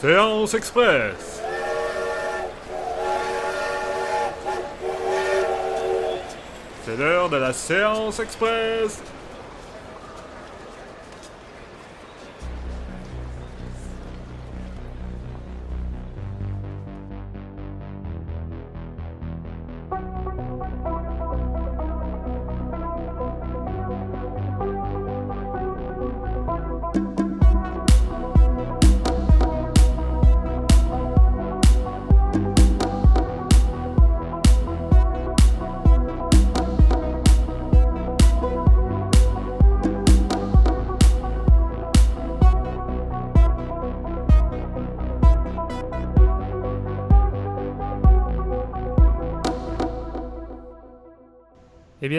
Séance Express. C'est l'heure de la séance express.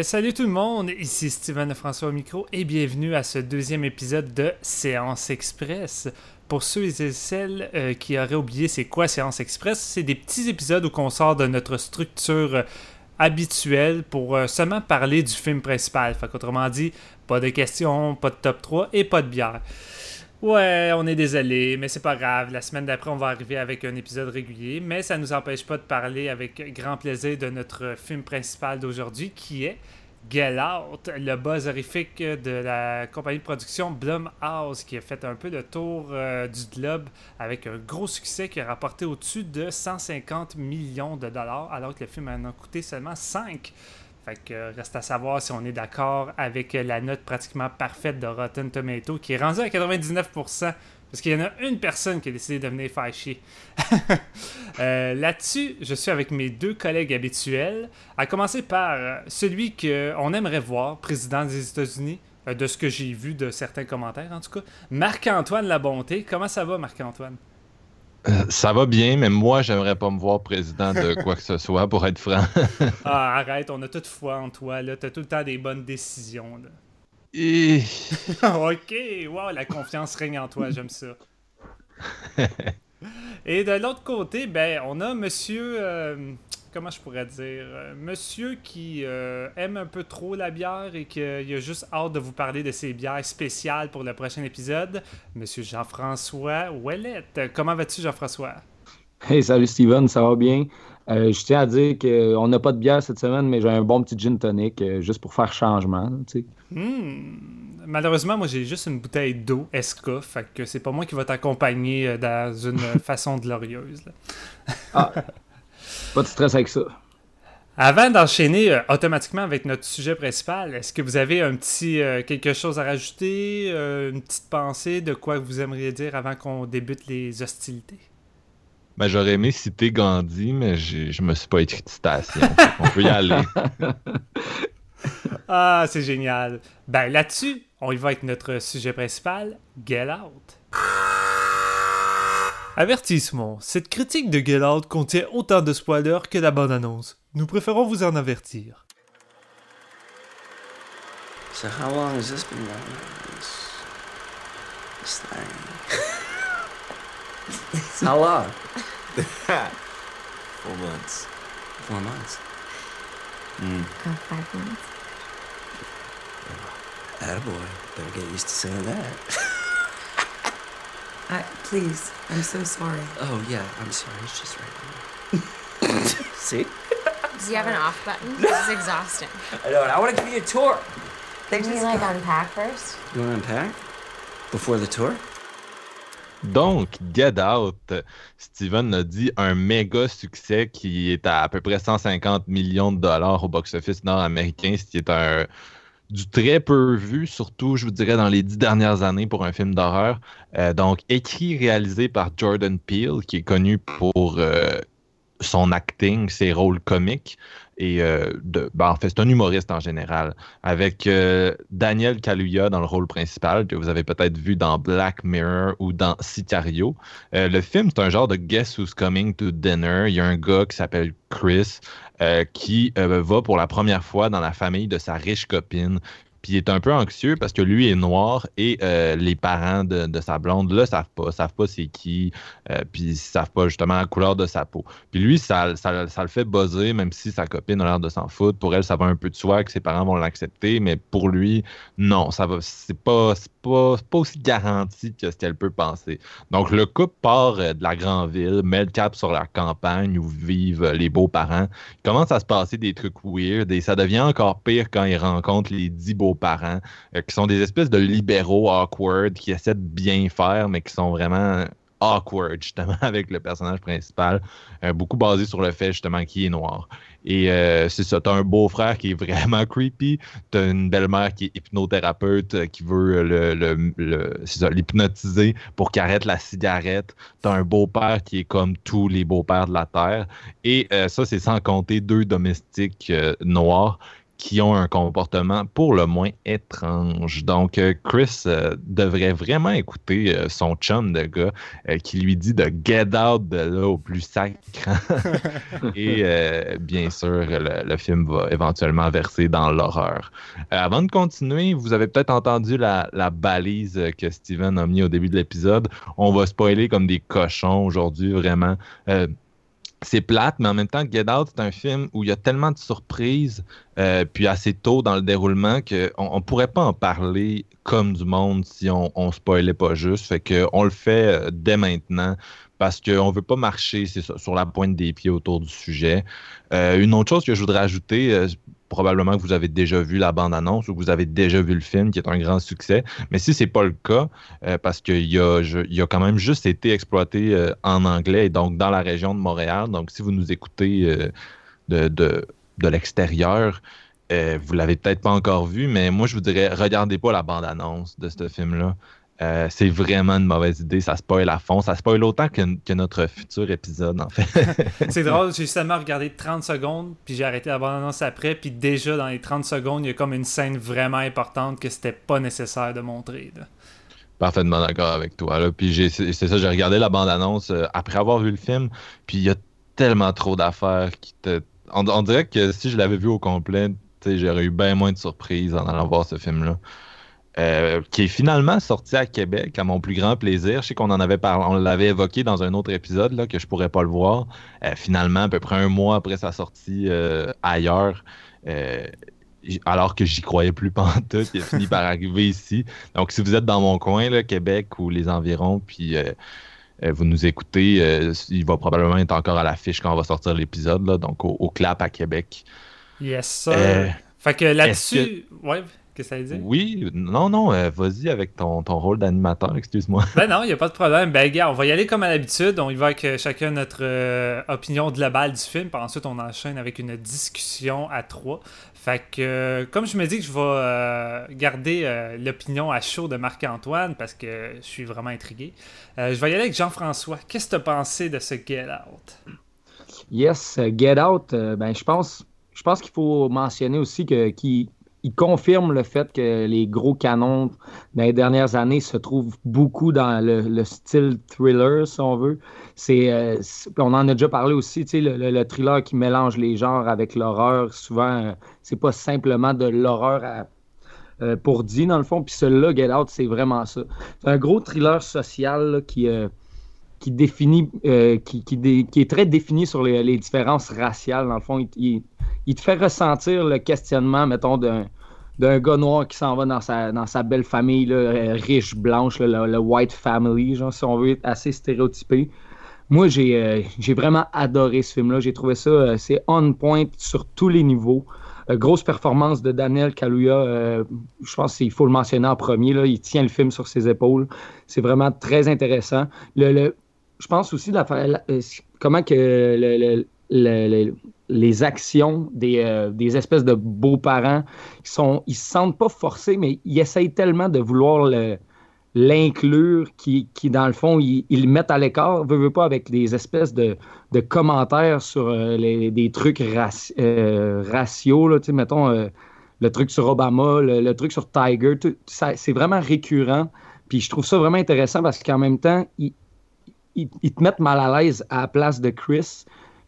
Salut tout le monde, ici Steven François au micro et bienvenue à ce deuxième épisode de Séance Express. Pour ceux et celles euh, qui auraient oublié c'est quoi Séance Express, c'est des petits épisodes où on sort de notre structure euh, habituelle pour euh, seulement parler du film principal. Fait qu'autrement dit, pas de questions, pas de top 3 et pas de bière. Ouais, on est désolé, mais c'est pas grave. La semaine d'après, on va arriver avec un épisode régulier, mais ça nous empêche pas de parler avec grand plaisir de notre film principal d'aujourd'hui qui est Get Out, le buzz horrifique de la compagnie de production Blumhouse qui a fait un peu le tour euh, du globe avec un gros succès qui a rapporté au-dessus de 150 millions de dollars alors que le film en a coûté seulement 5. Fait que euh, reste à savoir si on est d'accord avec la note pratiquement parfaite de Rotten Tomato qui est rendue à 99%. Parce qu'il y en a une personne qui a décidé de venir faire chier. Euh, là-dessus, je suis avec mes deux collègues habituels. À commencer par euh, celui qu'on aimerait voir, président des États-Unis, de ce que j'ai vu de certains commentaires en tout cas. Marc-Antoine Labonté. Comment ça va, Marc-Antoine? Euh, ça va bien, mais moi, j'aimerais pas me voir président de quoi que ce soit, pour être franc. ah, arrête, on a toute foi en toi, là. T'as tout le temps des bonnes décisions, là. Et... ok, wow, la confiance règne en toi, j'aime ça. Et de l'autre côté, ben, on a monsieur. Euh, comment je pourrais dire euh, Monsieur qui euh, aime un peu trop la bière et qui a juste hâte de vous parler de ses bières spéciales pour le prochain épisode. Monsieur Jean-François Ouellette. Comment vas-tu, Jean-François? Hey, salut Steven, ça va bien? Euh, je tiens à dire qu'on n'a pas de bière cette semaine, mais j'ai un bon petit gin tonic juste pour faire changement. Hmm. Malheureusement, moi j'ai juste une bouteille d'eau SK, fait que c'est pas moi qui va t'accompagner dans une façon glorieuse. ah, pas de stress avec ça. Avant d'enchaîner euh, automatiquement avec notre sujet principal, est-ce que vous avez un petit euh, quelque chose à rajouter, euh, une petite pensée de quoi vous aimeriez dire avant qu'on débute les hostilités? Ben, j'aurais aimé citer Gandhi, mais je me suis pas écrit de citation. on peut y aller. ah, c'est génial. Ben là-dessus, on y va avec notre sujet principal, Get Out. Avertissement. Cette critique de Get Out contient autant de spoilers que la bonne annonce. Nous préférons vous en avertir. So how long has this been going? This, this thing. how long? Four months. Four months. Mm. Uh, five months. Attaboy. Better get used to saying that. Uh, please, I'm so sorry. Oh, yeah, I'm sorry. It's just right See? Do you have an off button? This is exhausting. I know, I want to give you a tour. They you like unpack first? You want to unpack? Before the tour? Donc, Get Out, Steven a dit un méga succès qui est à à peu près 150 millions de dollars au box-office nord-américain, ce qui est un, du très peu vu, surtout, je vous dirais, dans les dix dernières années pour un film d'horreur. Euh, donc, écrit, réalisé par Jordan Peele, qui est connu pour euh, son acting, ses rôles comiques. Et euh, ben, en fait, c'est un humoriste en général, avec Daniel Kaluuya dans le rôle principal, que vous avez peut-être vu dans Black Mirror ou dans Sicario. le film, c'est un genre de Guess Who's Coming to Dinner. Il y a un gars qui s'appelle Chris, euh, qui euh, va pour la première fois dans la famille de sa riche copine. Puis il est un peu anxieux parce que lui est noir et euh, les parents de, sa blonde là savent pas, savent pas c'est qui, puis ils savent pas justement la couleur de sa peau. Puis lui, ça, ça, le fait buzzer, même si sa copine a l'air de s'en foutre. Pour elle, ça va un peu de soi que ses parents vont l'accepter, mais pour lui, non, ça va, pas, pas, pas aussi garanti que ce qu'elle peut penser. Donc, le couple part euh, de la grande ville, met le cap sur la campagne où vivent euh, les beaux-parents. Il commence à se passer des trucs weird et ça devient encore pire quand ils rencontrent les dix beaux-parents, euh, qui sont des espèces de libéraux awkward qui essaient de bien faire, mais qui sont vraiment awkward, justement, avec le personnage principal, euh, beaucoup basé sur le fait, justement, qu'il est noir. Et euh, c'est ça, t'as un beau-frère qui est vraiment creepy, t'as une belle-mère qui est hypnothérapeute, euh, qui veut le, le- le- ça, l'hypnotiser pour qu'il arrête la cigarette, t'as un beau-père qui est comme tous les beaux-pères de la Terre, et ça, c'est sans compter deux domestiques noirs qui ont un comportement pour le moins étrange. Donc, euh, Chris euh, devrait vraiment écouter euh, son chum de gars euh, qui lui dit de get out de là au plus sacrant. Et bien sûr, le, le film va éventuellement verser dans l'horreur. Avant de continuer, vous avez peut-être entendu la, la balise que Steven a mis au début de l'épisode. On va spoiler comme des cochons aujourd'hui, vraiment. C'est plate, mais en même temps, Get Out, c'est un film où il y a tellement de surprises, euh, puis assez tôt dans le déroulement, qu'on ne pourrait pas en parler comme du monde si on, on spoilait pas juste. Fait que on le fait euh, dès maintenant parce qu'on ne veut pas marcher sur la pointe des pieds autour du sujet. Euh, une autre chose que je voudrais ajouter, probablement que vous avez déjà vu la bande-annonce ou que vous avez déjà vu le film, qui est un grand succès. Mais si c'est pas le cas, euh, parce qu'il a, a quand même juste été exploité euh, en anglais et donc dans la région de Montréal. Donc, si vous nous écoutez euh, de, l'extérieur, vous l'avez peut-être pas encore vu, mais moi, je vous dirais, regardez pas la bande-annonce de ce film-là. Euh, c'est vraiment une mauvaise idée. Ça spoil à fond. Ça spoil autant que, que notre futur épisode, en fait. C'est drôle, j'ai seulement regardé 30 secondes, puis j'ai arrêté la bande-annonce après, puis déjà dans les 30 secondes, il y a comme une scène vraiment importante que c'était pas nécessaire de montrer. là. Parfaitement d'accord avec toi. Là. Puis j'ai- c'est ça, j'ai regardé la bande-annonce euh, après avoir vu le film, puis il y a tellement trop d'affaires qui te. On, on dirait que si je l'avais vu au complet, j'aurais eu bien moins de surprises en allant voir ce film-là. Euh, qui est finalement sorti à Québec, à mon plus grand plaisir. Je sais qu'on en avait parlé, on l'avait évoqué dans un autre épisode là, que je pourrais pas le voir. Euh, finalement, à peu près un mois après sa sortie euh, ailleurs, alors que j'y croyais plus pantoute, il a fini par arriver ici. Donc, si vous êtes dans mon coin, là, Québec ou les environs, puis vous nous écoutez, il va probablement être encore à l'affiche quand on va sortir l'épisode, donc au, au clap à Québec. Yes, sir. Fait que là-dessus. Ouais, que ça veut dire? Oui, non, non, euh, vas-y avec ton, ton rôle d'animateur, excuse-moi. Ben non, il n'y a pas de problème. Ben gars, on va y aller comme à l'habitude. On y va avec euh, chacun notre euh, opinion globale du film. Puis ensuite, on enchaîne avec une discussion à trois. Fait que, euh, comme je me dis que je vais euh, garder euh, l'opinion à chaud de Marc-Antoine parce que je suis vraiment intrigué, euh, je vais y aller avec Jean-François. Qu'est-ce que tu as pensé de ce Get Out? Yes, Get Out, euh, ben, je pense, je pense qu'il faut mentionner aussi que, qu'il il confirme le fait que les gros canons dans les dernières années se trouvent beaucoup dans le, le style thriller, si on veut. C'est, euh, on en a déjà parlé aussi, tu sais, le, le- le thriller qui mélange les genres avec l'horreur. Souvent, euh, c'est pas simplement de l'horreur à- euh, pour dit, dans le fond. Puis celui-là, Get Out, c'est vraiment ça. C'est un gros thriller social là, qui, euh, qui définit, euh, qui, est très défini sur les, différences raciales. Dans le fond, il te fait ressentir le questionnement, mettons, d'un d'un gars noir qui s'en va dans sa, dans sa belle famille là, riche, blanche, là, le, white family, genre, si on veut être assez stéréotypé. Moi, j'ai euh, j'ai vraiment adoré ce film-là. J'ai trouvé ça, euh, c'est on point sur tous les niveaux. Euh, grosse performance de Daniel Kaluuya. je pense qu'il faut le mentionner en premier. Il tient le film sur ses épaules. C'est vraiment très intéressant. Je pense aussi la, la- comment que le- le- les actions des, euh, des espèces de beaux-parents, ils sont, ils se sentent pas forcés, mais ils essayent tellement de vouloir l'inclure qui, qui, dans le fond, ils, ils mettent à l'écart, veut, veut pas, avec des espèces de, de commentaires sur euh, les- des trucs euh, raciaux, mettons, le truc sur Obama, le, le truc sur Tiger, c'est vraiment récurrent. Puis je trouve ça vraiment intéressant parce qu'en même temps, ils- ils te mettent mal à l'aise à la place de Chris.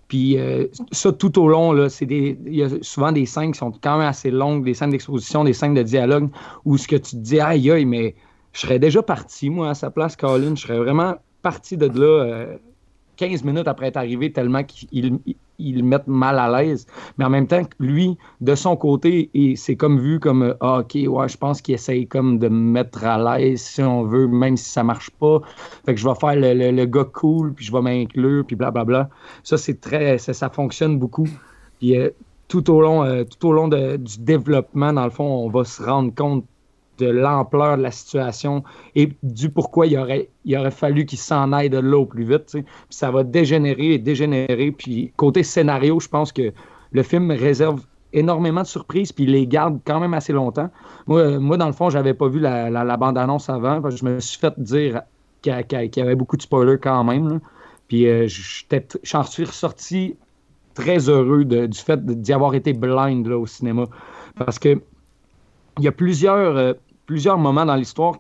Puis euh, ça, tout au long, là, c'est des, il y a souvent des scènes qui sont quand même assez longues, des scènes d'exposition, des scènes de dialogue, où ce que tu te dis, aïe, aïe, mais je serais déjà parti, moi, à sa place, Colin. Je serais vraiment parti de là euh, 15 minutes après être arrivé, tellement qu'il il- ils mettent mal à l'aise. Mais en même temps, lui, de son côté, c'est comme vu comme euh, ah, OK, ouais, je pense qu'il essaye comme de me mettre à l'aise si on veut, même si ça marche pas. Fait que je vais faire le, le- gars cool, puis je vais m'inclure, puis blablabla. Ça, c'est très. Ça, ça fonctionne beaucoup. Puis euh, tout au long, euh, tout au long de- du développement, dans le fond, on va se rendre compte de l'ampleur de la situation et du pourquoi il aurait, fallu qu'il s'en aille de là au plus vite. Puis ça va dégénérer et dégénérer. Puis côté scénario, je pense que le film réserve énormément de surprises puis les garde quand même assez longtemps. Moi, euh, moi dans le fond, j'avais pas vu la, bande-annonce avant. je me suis fait dire qu'il y, avait beaucoup de spoilers quand même. Puis euh, j'en suis ressorti très heureux du fait d'y avoir été blind au cinéma. Parce que il y a plusieurs, euh, plusieurs moments dans l'histoire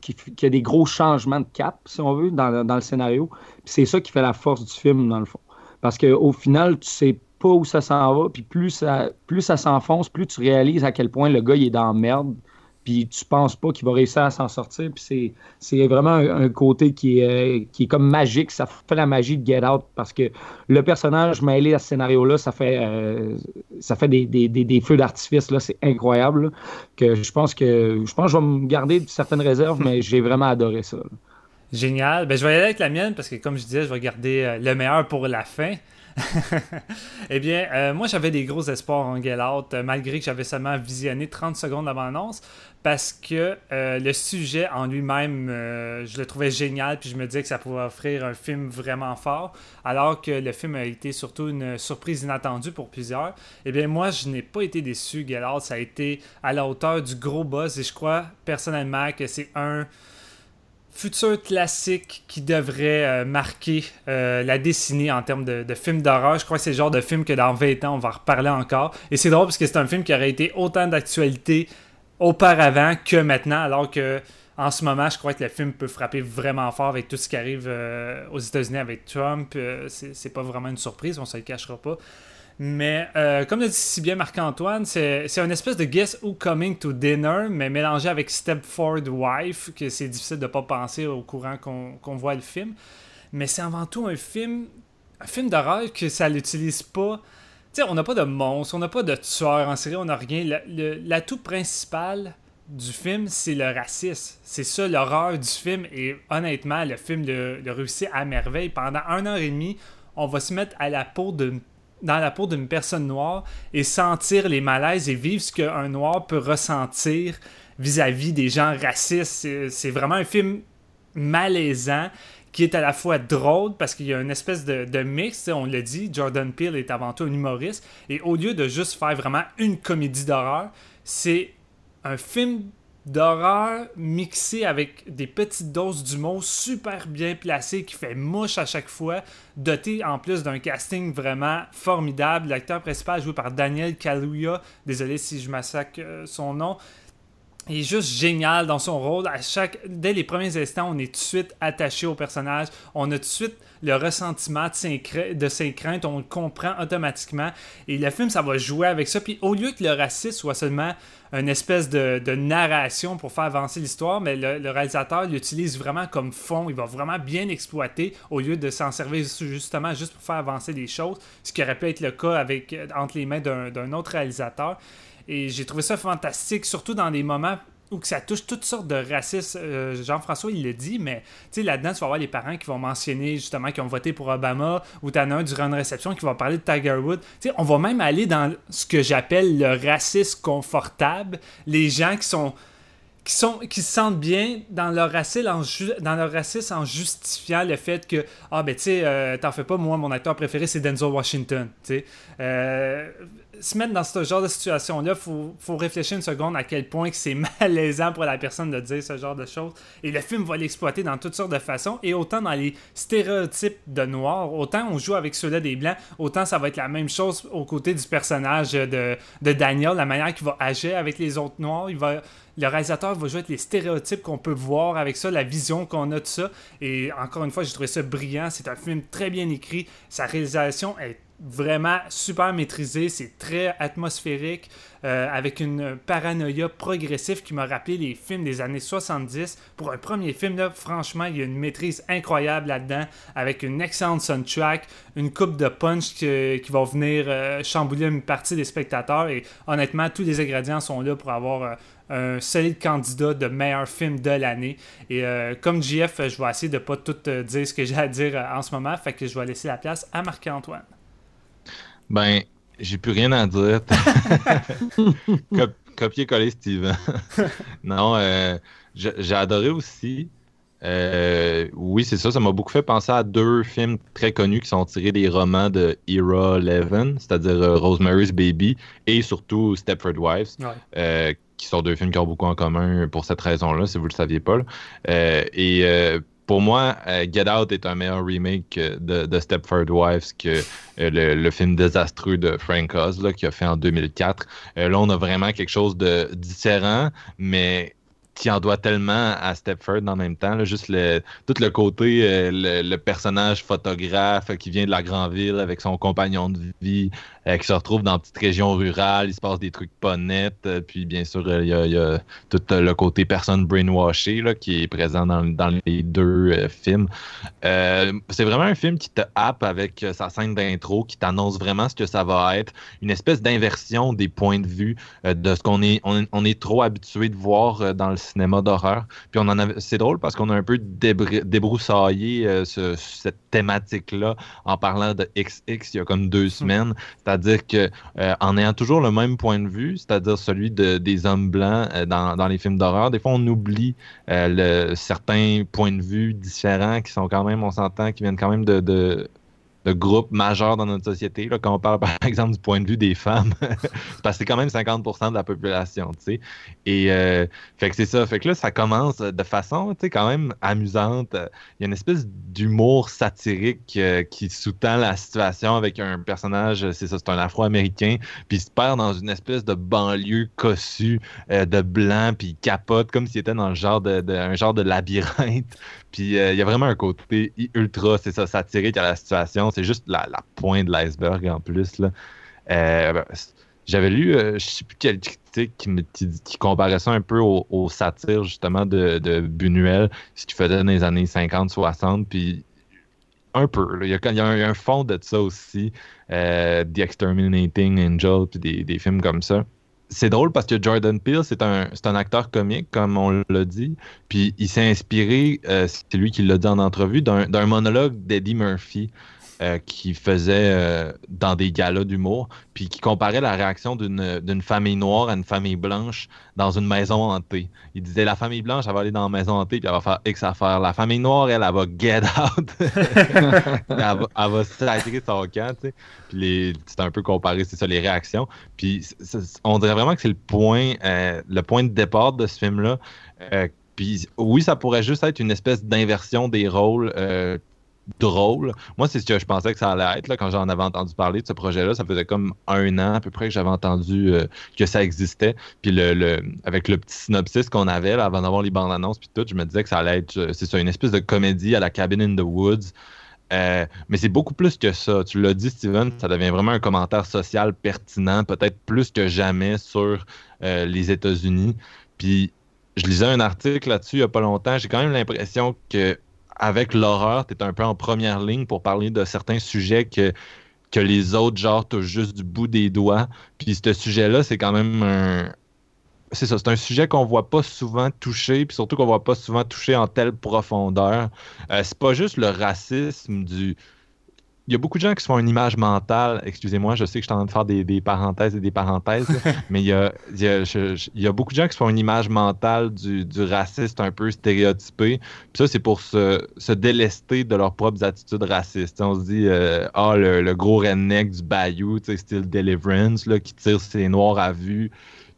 qui, qui a des gros changements de cap, si on veut, dans, le scénario. C'est ça qui fait la force du film, dans le fond. Parce qu'au final, tu sais pas où ça s'en va, puis plus ça, s'enfonce, plus tu réalises à quel point le gars est dans la merde, puis tu penses pas qu'il va réussir à s'en sortir. Puis c'est, vraiment un, côté qui est, euh, qui est comme magique. Ça fait la magie de Get Out parce que le personnage mêlé à ce scénario-là, ça fait, euh, ça fait des, des, des, feux d'artifice. C'est incroyable. que je pense que je pense je vais me garder certaines réserves, mais j'ai vraiment adoré ça. Génial. Ben, je vais y aller avec la mienne parce que, comme je disais, je vais garder euh, le meilleur pour la fin. eh bien, moi, j'avais des gros espoirs en Get Out, malgré que j'avais seulement visionné 30 secondes avant l'annonce, parce que euh, le sujet en lui-même, euh, je le trouvais génial, puis je me disais que ça pouvait offrir un film vraiment fort, alors que le film a été surtout une surprise inattendue pour plusieurs. Eh bien, moi, je n'ai pas été déçu. Out, ça a été à la hauteur du gros buzz, et je crois personnellement que c'est un futur classique qui devrait euh, marquer la décennie en termes de, de films d'horreur. Je crois que c'est le genre de film que dans 20 ans, on va reparler encore. Et c'est drôle parce que c'est un film qui aurait été autant d'actualité auparavant que maintenant, alors que en ce moment, je crois que le film peut frapper vraiment fort avec tout ce qui arrive euh, aux États-Unis avec Trump. Euh, c'est pas vraiment une surprise, on se le cachera pas. Mais euh, comme l'a dit si bien Marc-Antoine, c'est une espèce de Guess Who Coming to Dinner, mais mélangé avec Stepford Wife, que c'est difficile de pas penser au courant qu'on qu'on voit le film. Mais c'est avant tout un film, un film d'horreur que ça l'utilise pas. Sais, on n'a pas de monstres, on n'a pas de tueurs en série, on n'a rien. L'atout principal du film, c'est le racisme. C'est ça l'horreur du film. Et honnêtement, le film le, le réussit à merveille. Pendant un heure et demie, on va se mettre à la peau dans la peau d'une personne noire et sentir les malaises et vivre ce qu'un noir peut ressentir vis-à-vis des gens racistes. C'est vraiment un film malaisant qui est à la fois drôle parce qu'il y a une espèce de, mix, on l'a dit, Jordan Peele est avant tout un humoriste, et au lieu de juste faire vraiment une comédie d'horreur, c'est un film d'horreur mixé avec des petites doses d'humour super bien placées qui fait mouche à chaque fois, doté en plus d'un casting vraiment formidable. L'acteur principal joué par Daniel Kaluuya, désolé si je massacre euh, son nom, est juste génial dans son rôle. À chaque, dès les premiers instants, on est tout de suite attaché au personnage. On a tout de suite le ressentiment de ses, de ses craintes. On le comprend automatiquement. Et le film, ça va jouer avec ça. Puis au lieu que le racisme soit seulement une espèce de, narration pour faire avancer l'histoire, mais le, réalisateur l'utilise vraiment comme fond. Il va vraiment bien exploiter au lieu de s'en servir justement juste pour faire avancer les choses. Ce qui aurait pu être le cas avec, entre les mains d'un d'un autre réalisateur. Et j'ai trouvé ça fantastique, surtout dans des moments où que ça touche toutes sortes de racisme. Euh, Jean-François, il le dit, mais là-dedans, tu vas avoir les parents qui vont mentionner justement qu'ils ont voté pour Obama, ou t'en as un durant une réception qui va parler de Tiger Woods. On va même aller dans ce que j'appelle le racisme confortable. Les gens qui sont qui, sont, qui se sentent bien dans leur racisme en, dans leur racisme en justifiant le fait que ah ben tu sais euh, t'en fais pas moi mon acteur préféré c'est Denzel Washington tu sais Euh, se mettre dans ce genre de situation là faut, faut réfléchir une seconde à quel point que c'est malaisant pour la personne de dire ce genre de choses et le film va l'exploiter dans toutes sortes de façons et autant dans les stéréotypes de noirs autant on joue avec ceux-là des blancs autant ça va être la même chose aux côtés du personnage de, de Daniel la manière qu'il va agir avec les autres noirs il va le réalisateur va jouer avec les stéréotypes qu'on peut voir avec ça, la vision qu'on a de ça. Et encore une fois, j'ai trouvé ça brillant. C'est un film très bien écrit. Sa réalisation est vraiment super maîtrisé, c'est très atmosphérique, euh, avec une paranoïa progressive qui m'a rappelé les films des années 70. Pour un premier film, là, franchement, il y a une maîtrise incroyable là-dedans, avec une excellente soundtrack, une coupe de punch qui, va venir euh, chambouler une partie des spectateurs. Et honnêtement, tous les ingrédients sont là pour avoir euh, un solide candidat de meilleur film de l'année. Et comme JF, je vais essayer de pas tout dire ce que j'ai à dire en ce moment, fait que je vais laisser la place à Marc-Antoine. Ben, j'ai plus rien à dire. Copier-coller Steven. non, euh, j'ai adoré aussi. Euh, oui, c'est ça. Ça m'a beaucoup fait penser à deux films très connus qui sont tirés des romans de Era Levin, c'est-à-dire euh, Rosemary's Baby et surtout Stepford Wives, qui sont deux films qui ont beaucoup en commun pour cette raison-là, si vous le saviez pas. et pour moi, euh, Get Out est un meilleur remake de, Stepford Wives que euh, le, film désastreux de Frank Oz qu'il a fait en 2004. Euh, là, on a vraiment quelque chose de différent, mais qui en doit tellement à Stepford en même temps. juste tout le côté, euh, le, personnage photographe qui vient de la grande ville avec son compagnon de vie, euh, qui se retrouve dans une petite région rurale, il se passe des trucs pas nets. Euh, puis bien sûr, il y, a tout le côté personne brainwashée là, qui est présent dans, dans les deux films. c'est vraiment un film qui te happe avec sa scène d'intro, qui t'annonce vraiment ce que ça va être. Une espèce d'inversion des points de vue de ce qu'on est, on, est trop habitué de voir dans le cinéma d'horreur. Puis on en avait, c'est drôle parce qu'on a un peu débroussaillé euh, cette thématique-là en parlant de XX il y a comme deux hmm. semaines. C'est-à-dire que euh, en ayant toujours le même point de vue, c'est-à-dire celui de, des hommes blancs euh, dans, dans, les films d'horreur, des fois on oublie le, certains points de vue différents qui sont quand même, on s'entend, qui viennent quand même de, de de groupes majeurs dans notre société. Là, quand on parle, par exemple, du point de vue des femmes, parce que c'est quand même 50% de la population, tu sais. Et euh, fait que c'est ça. Fait que là, ça commence de façon, tu sais, quand même amusante. Il y a une espèce d'humour satirique euh, qui sous-tend la situation avec un personnage, c'est ça, c'est un Afro-Américain, puis il se perd dans une espèce de banlieue cossue euh, de blanc, puis il capote comme s'il était dans le genre de, un genre de labyrinthe. Puis il y a vraiment un côté ultra, c'est ça, satirique à la situation c'est juste la, pointe de l'iceberg en plus. Euh, j'avais lu, euh, je sais plus quel critique qui, me, qui, comparait ça un peu au, satire justement de, de, ce qu'il faisait dans les années 50-60, puis un peu. Il, y a, un, fond de ça aussi, euh, The Exterminating Angel, puis des, films comme ça c'est drôle parce que Jordan Peele, c'est un, un, acteur comique, comme on l'a dit. Puis il s'est inspiré, c'est lui qui l'a dit en entrevue, d'un monologue d'Eddie Murphy. Euh, qui faisait euh, dans des galas d'humour, puis qui comparait la réaction d'une famille noire à une famille blanche dans une maison hantée. Il disait la famille blanche, elle va aller dans la maison hantée, puis elle va faire X affaires. La famille noire, elle, elle, va get out. elle, va, elle va sacrer son camp, tu sais. C'est un peu comparé, c'est ça, les réactions. Puis on dirait vraiment que c'est le point, euh, le point de départ de ce film-là. puis oui, ça pourrait juste être une espèce d'inversion des rôles drôle. Moi, c'est ce que je pensais que ça allait être là, quand j'en avais entendu parler de ce projet-là. Ça faisait comme un an à peu près que j'avais entendu euh, que ça existait. Puis le, avec le petit synopsis qu'on avait avant d'avoir les bandes annonces puis tout, je me disais que ça allait être, euh, c'est ça, une espèce de comédie à la Cabin in the Woods. Euh, mais c'est beaucoup plus que ça. Tu l'as dit, Steven, ça devient vraiment un commentaire social pertinent, peut-être plus que jamais sur les États-Unis. Puis je lisais un article là-dessus il n'y a pas longtemps. J'ai quand même l'impression que avec l'horreur, tu es un peu en première ligne pour parler de certains sujets que, les autres, genre, touchent juste du bout des doigts. Puis ce sujet-là, c'est quand même un. C'est ça, c'est un sujet qu'on voit pas souvent toucher, puis surtout qu'on voit pas souvent toucher en telle profondeur. Euh, c'est pas juste le racisme du y a beaucoup de gens qui se font une image mentale. Excusez-moi, je sais que je suis en train de faire des, parenthèses et des parenthèses, mais il y, a, beaucoup de gens qui se font une image mentale du, raciste un peu stéréotypé. Puis ça, c'est pour se, délester de leurs propres attitudes racistes. on se dit, euh, ah, le, gros redneck du bayou, style Deliverance, là, qui tire ses noirs à vue.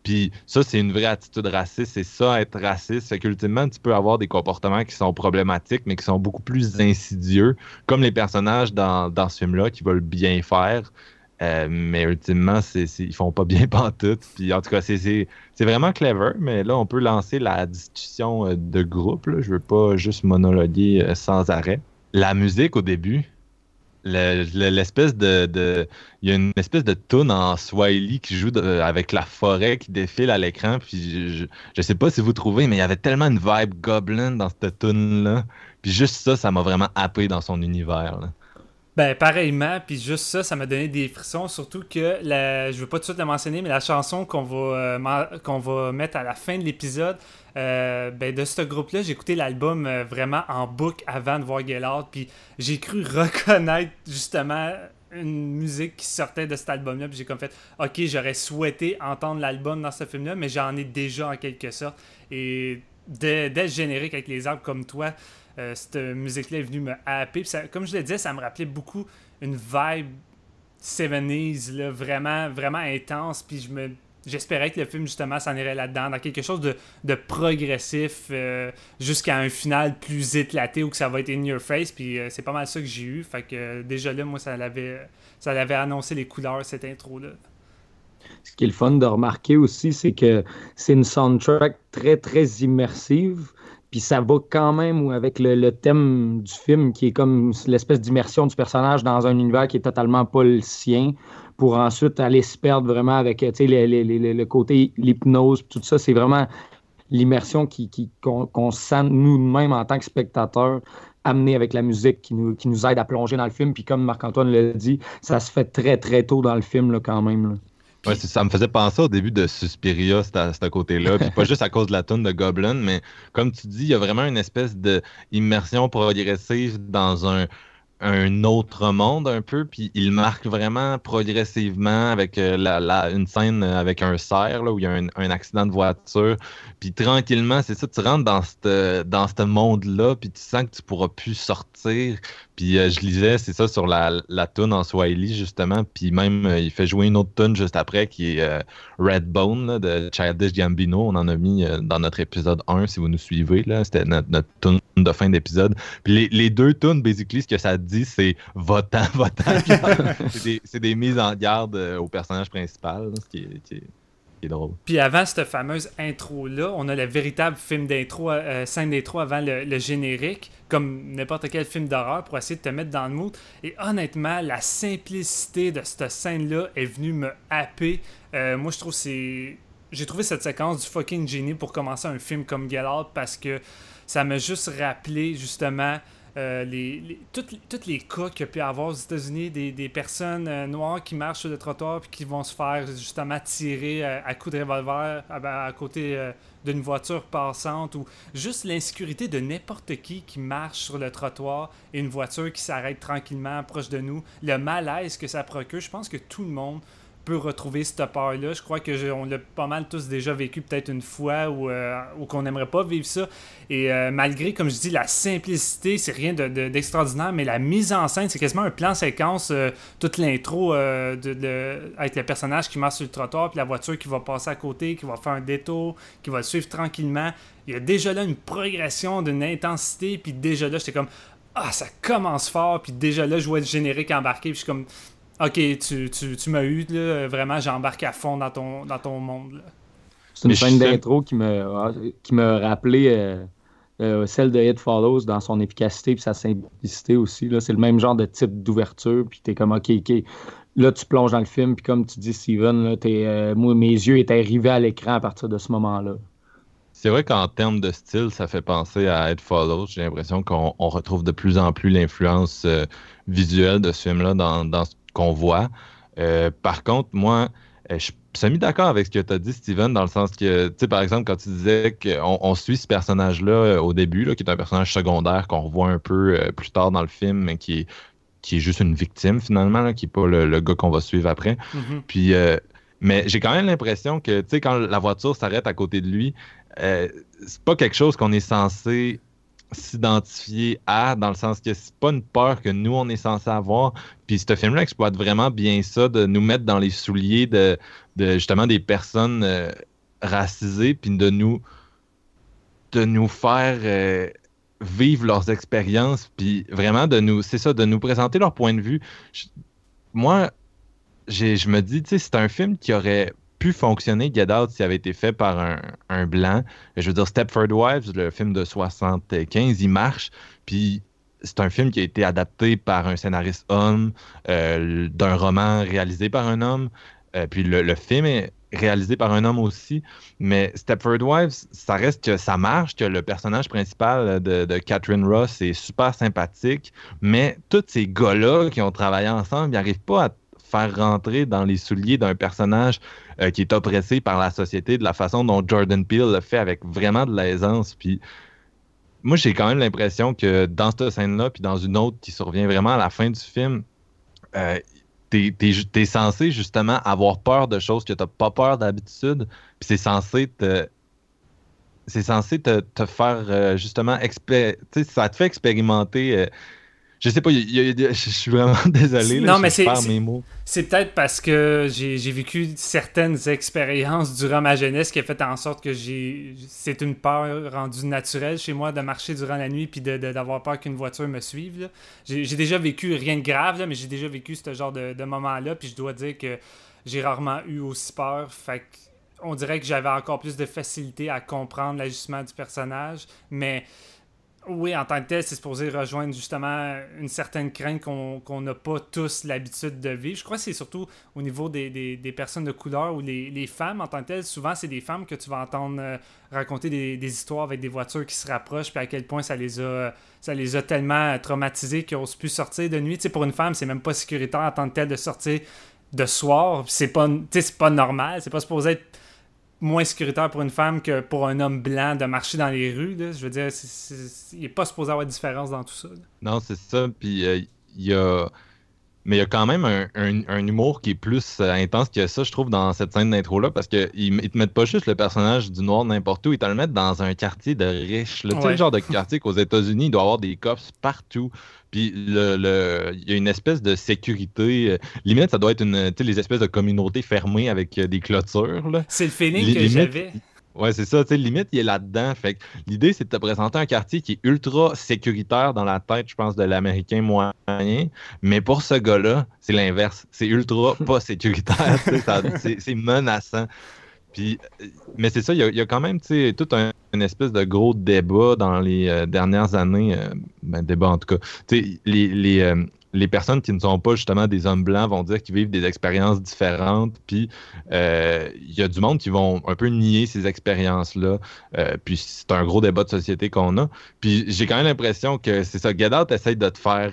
Puis ça, c'est une vraie attitude raciste. C'est ça, être raciste. Fait qu'ultimement, tu peux avoir des comportements qui sont problématiques, mais qui sont beaucoup plus insidieux, comme les personnages dans, dans ce film-là qui veulent bien faire. Euh, mais ultimement, c'est, ils font pas bien pantoute. Puis en tout cas, c'est, vraiment clever, mais là, on peut lancer la discussion euh, de groupe. Là. Je veux pas juste monologuer euh, sans arrêt. La musique au début, le- le- l'espèce de, il y a une espèce de tune en Swahili qui joue avec la forêt qui défile à l'écran je, je sais pas si vous trouvez mais il y avait tellement une vibe goblin dans cette tune là puis juste ça ça m'a vraiment happé dans son univers. Ben, pareillement, puis juste ça, ça m'a donné des frissons, surtout que, la, je veux pas tout de suite le mentionner, mais la chanson qu'on va, euh, qu'on va mettre à la fin de l'épisode, euh, ben, de ce groupe-là, j'ai écouté l'album euh, vraiment en boucle avant de voir Out, puis j'ai cru reconnaître justement une musique qui sortait de cet album-là, puis j'ai comme fait, ok, j'aurais souhaité entendre l'album dans ce film-là, mais j'en ai déjà en quelque sorte, et dès, dès le générique avec les arbres comme toi, euh, cette musique-là est venue me happer. Comme je le disais, ça me rappelait beaucoup une vibe 70s, là, vraiment, vraiment intense. Puis je j'espérais que le film, justement, s'en irait là-dedans, dans quelque chose de, de progressif, euh, jusqu'à un final plus éclaté où que ça va être in your face. Puis euh, c'est pas mal ça que j'ai eu. Déjà là, moi, ça l'avait, ça l'avait annoncé les couleurs, cette intro-là. Ce qui est le fun de remarquer aussi, c'est que c'est une soundtrack très, très immersive. Puis ça va quand même avec le, le thème du film qui est comme l'espèce d'immersion du personnage dans un univers qui est totalement pas le sien pour ensuite aller se perdre vraiment avec le, le- le- côté, l'hypnose, tout ça. C'est vraiment l'immersion qui, qui- qu'on, qu'on sent nous-mêmes en tant que spectateurs amener avec la musique qui nous, qui nous aide à plonger dans le film. Puis comme Marc-Antoine l'a dit, ça se fait très, très tôt dans le film là, quand même. Ouais, ça me faisait penser au début de Suspiria, ce côté-là. Puis pas juste à cause de la tune de Goblin, mais comme tu dis, il y a vraiment une espèce d'immersion progressive dans un, un autre monde un peu. Puis il marque vraiment progressivement avec euh, la, la- une scène avec un cerf là, où il y a un, un accident de voiture. Puis tranquillement, c'est ça, tu rentres dans ce dans monde-là, puis tu sens que tu pourras plus sortir. Puis euh, je lisais, c'est ça, sur la, la en Swahili, justement. Puis même, euh, il fait jouer une autre tune juste après qui est euh, Redbone là, de Childish Gambino. On en a mis euh, dans notre épisode 1, si vous nous suivez. là C'était notre, notre de fin d'épisode. Puis les, les deux tunes, basically, ce que ça dit, c'est votant, votant. c'est des, c'est des mises en garde au personnage principal, là, ce qui est, qui est- Puis avant cette fameuse intro-là, on a le véritable film d'intro, euh, scène d'intro avant le, générique, comme n'importe quel film d'horreur pour essayer de te mettre dans le mood. Et honnêtement, la simplicité de cette scène-là est venue me happer. Euh, moi, je trouve c'est. J'ai trouvé cette séquence du fucking génie pour commencer un film comme Out parce que ça m'a juste rappelé justement euh, les, toutes les cas qu'il y a pu avoir aux États-Unis, des, personnes euh, noires qui marchent sur le trottoir puis qui vont se faire justement tirer euh, à coups de revolver à, ben, à côté euh, d'une voiture passante ou juste l'insécurité de n'importe qui qui marche sur le trottoir et une voiture qui s'arrête tranquillement proche de nous, le malaise que ça procure, je pense que tout le monde peut retrouver cette peur-là. Je crois que on l'a pas mal tous déjà vécu peut-être une fois ou, euh, qu'on n'aimerait pas vivre ça. Et euh, malgré, comme je dis, la simplicité, c'est rien de- de- d'extraordinaire, mais la mise en scène, c'est quasiment un plan séquence, euh, toute l'intro de- avec le personnage qui marche sur le trottoir, puis la voiture qui va passer à côté, qui va faire un détour, qui va le suivre tranquillement. Il y a déjà là une progression d'une intensité, puis déjà là, j'étais comme, ah, ça commence fort, puis déjà là, je vois le générique embarqué, puis je suis comme, ok, tu, tu, tu m'as eu, là, vraiment, j'embarque à fond dans ton, dans ton monde. C'est une scène d'intro qui me, qui me rappelait euh, euh, celle de It Follows dans son efficacité et sa simplicité aussi. là. C'est le même genre de type d'ouverture. Puis t'es comme, OK, OK. Là, tu plonges dans le film. Puis comme tu dis, Steven, là, t'es, euh, moi, mes yeux étaient rivés à l'écran à partir de ce moment-là. C'est vrai qu'en termes de style, ça fait penser à It Follows. J'ai l'impression qu'on on retrouve de plus en plus l'influence euh, visuelle de ce film-là dans, dans ce qu'on voit. Euh, par contre, moi, euh, je suis semi-d'accord avec ce que tu as dit, Steven, dans le sens que, tu sais, par exemple, quand tu disais qu'on on suit ce personnage-là euh, au début, là, qui est un personnage secondaire qu'on revoit un peu euh, plus tard dans le film, mais qui est, qui est juste une victime finalement, là, qui n'est pas le, le gars qu'on va suivre après. Mhm. Puis, euh, mais j'ai quand même l'impression que, tu sais, quand la voiture s'arrête à côté de lui, c'est pas quelque chose qu'on est censé s'identifier à, dans le sens que c'est pas une peur que nous, on est censé avoir. Puis ce film-là exploite vraiment bien ça, de nous mettre dans les souliers de, de justement des personnes euh, racisées, puis de nous, de nous faire euh, vivre leurs expériences, puis vraiment de nous, c'est ça, de nous présenter leur point de vue. Moi, je me dis, tu sais, c'est un film qui aurait fonctionner, Get Out, s'il avait été fait par un, blanc. Je veux dire, Stepford Wives, le film de 75, il marche. Puis c'est un film qui a été adapté par un scénariste homme, euh, d'un roman réalisé par un homme. Euh, puis le, le, film est réalisé par un homme aussi. Mais Stepford Wives, ça reste que ça marche, que le personnage principal de, de Catherine Ross est super sympathique. Mais tous ces gars-là qui ont travaillé ensemble, ils n'arrivent pas à faire rentrer dans les souliers d'un personnage euh, qui est oppressé par la société de la façon dont Jordan Peele le fait avec vraiment de l'aisance. Puis moi, j'ai quand même l'impression que dans cette scène-là, puis dans une autre qui survient vraiment à la fin du film, euh, t'es es, censé justement avoir peur de choses que t'as pas peur d'habitude, puis c'est censé te c'est censé te, te faire euh, justement ça te fait expérimenter euh, je sais pas, je suis vraiment désolé. Là, non, mais c'est. C'est peut-être parce que j'ai vécu certaines expériences durant ma jeunesse qui a fait en sorte que j'ai. C'est une peur rendue naturelle chez moi de marcher durant la nuit puis d'avoir de, peur qu'une voiture me suive. J'ai déjà vécu rien de grave, mais j'ai déjà vécu ce genre de, de moment-là. Puis je dois dire que j'ai rarement eu aussi peur. Fait on dirait que j'avais encore plus de facilité à comprendre l'ajustement du personnage. Mais oui, en tant que tel, c'est supposé rejoindre justement une certaine crainte qu'on n'a pas tous l'habitude de vivre. Je crois que c'est surtout au niveau des, personnes de couleur ou les, femmes en tant que telles. Souvent, c'est des femmes que tu vas entendre euh, raconter des, histoires avec des voitures qui se rapprochent, puis à quel point ça les a, ça les a tellement traumatisées qu'ils n'osent plus sortir de nuit. Tu sais, pour une femme, c'est même pas sécuritaire en tant que tel de sortir de soir. C'est pas, pas normal. C'est pas supposé être moins sécuritaire pour une femme que pour un homme blanc de marcher dans les rues. Là. Je veux dire, il n'est pas supposé avoir de différence dans tout ça. Non, c'est ça. Puis euh, il y a. Mais il y a quand même un, un, humour qui est plus euh, intense que ça, je trouve, dans cette scène d'intro-là, parce qu'ils ne te mettent pas juste le personnage du noir n'importe où, ils te le mettent dans un quartier de riches. Tu sais, le genre de quartier qu'aux États-Unis, il doit y avoir des cops partout. Puis le, le, il y a une espèce de sécurité. Euh, limite, ça doit être une, les espèces de communautés fermées avec euh, des clôtures. C'est le feeling que j'avais. Ouais, c'est ça. Tu sais, limite, il est là-dedans. Fait l'idée, c'est de te présenter un quartier qui est ultra sécuritaire dans la tête, je pense, de l'Américain moyen. Mais pour ce gars-là, c'est l'inverse. C'est ultra pas sécuritaire. c'est menaçant. Puis, euh, mais c'est ça, il y, a, quand même tout un, une espèce de gros débat dans les euh, dernières années. Euh, ben, débat en tout cas. Les, les, les, personnes qui ne sont pas justement des hommes blancs vont dire qu'ils vivent des expériences différentes. Puis, il y a du monde qui vont un peu nier ces expériences-là. puis, c'est un gros débat de société qu'on a. Puis, j'ai quand même l'impression que c'est ça. Out essaye de te faire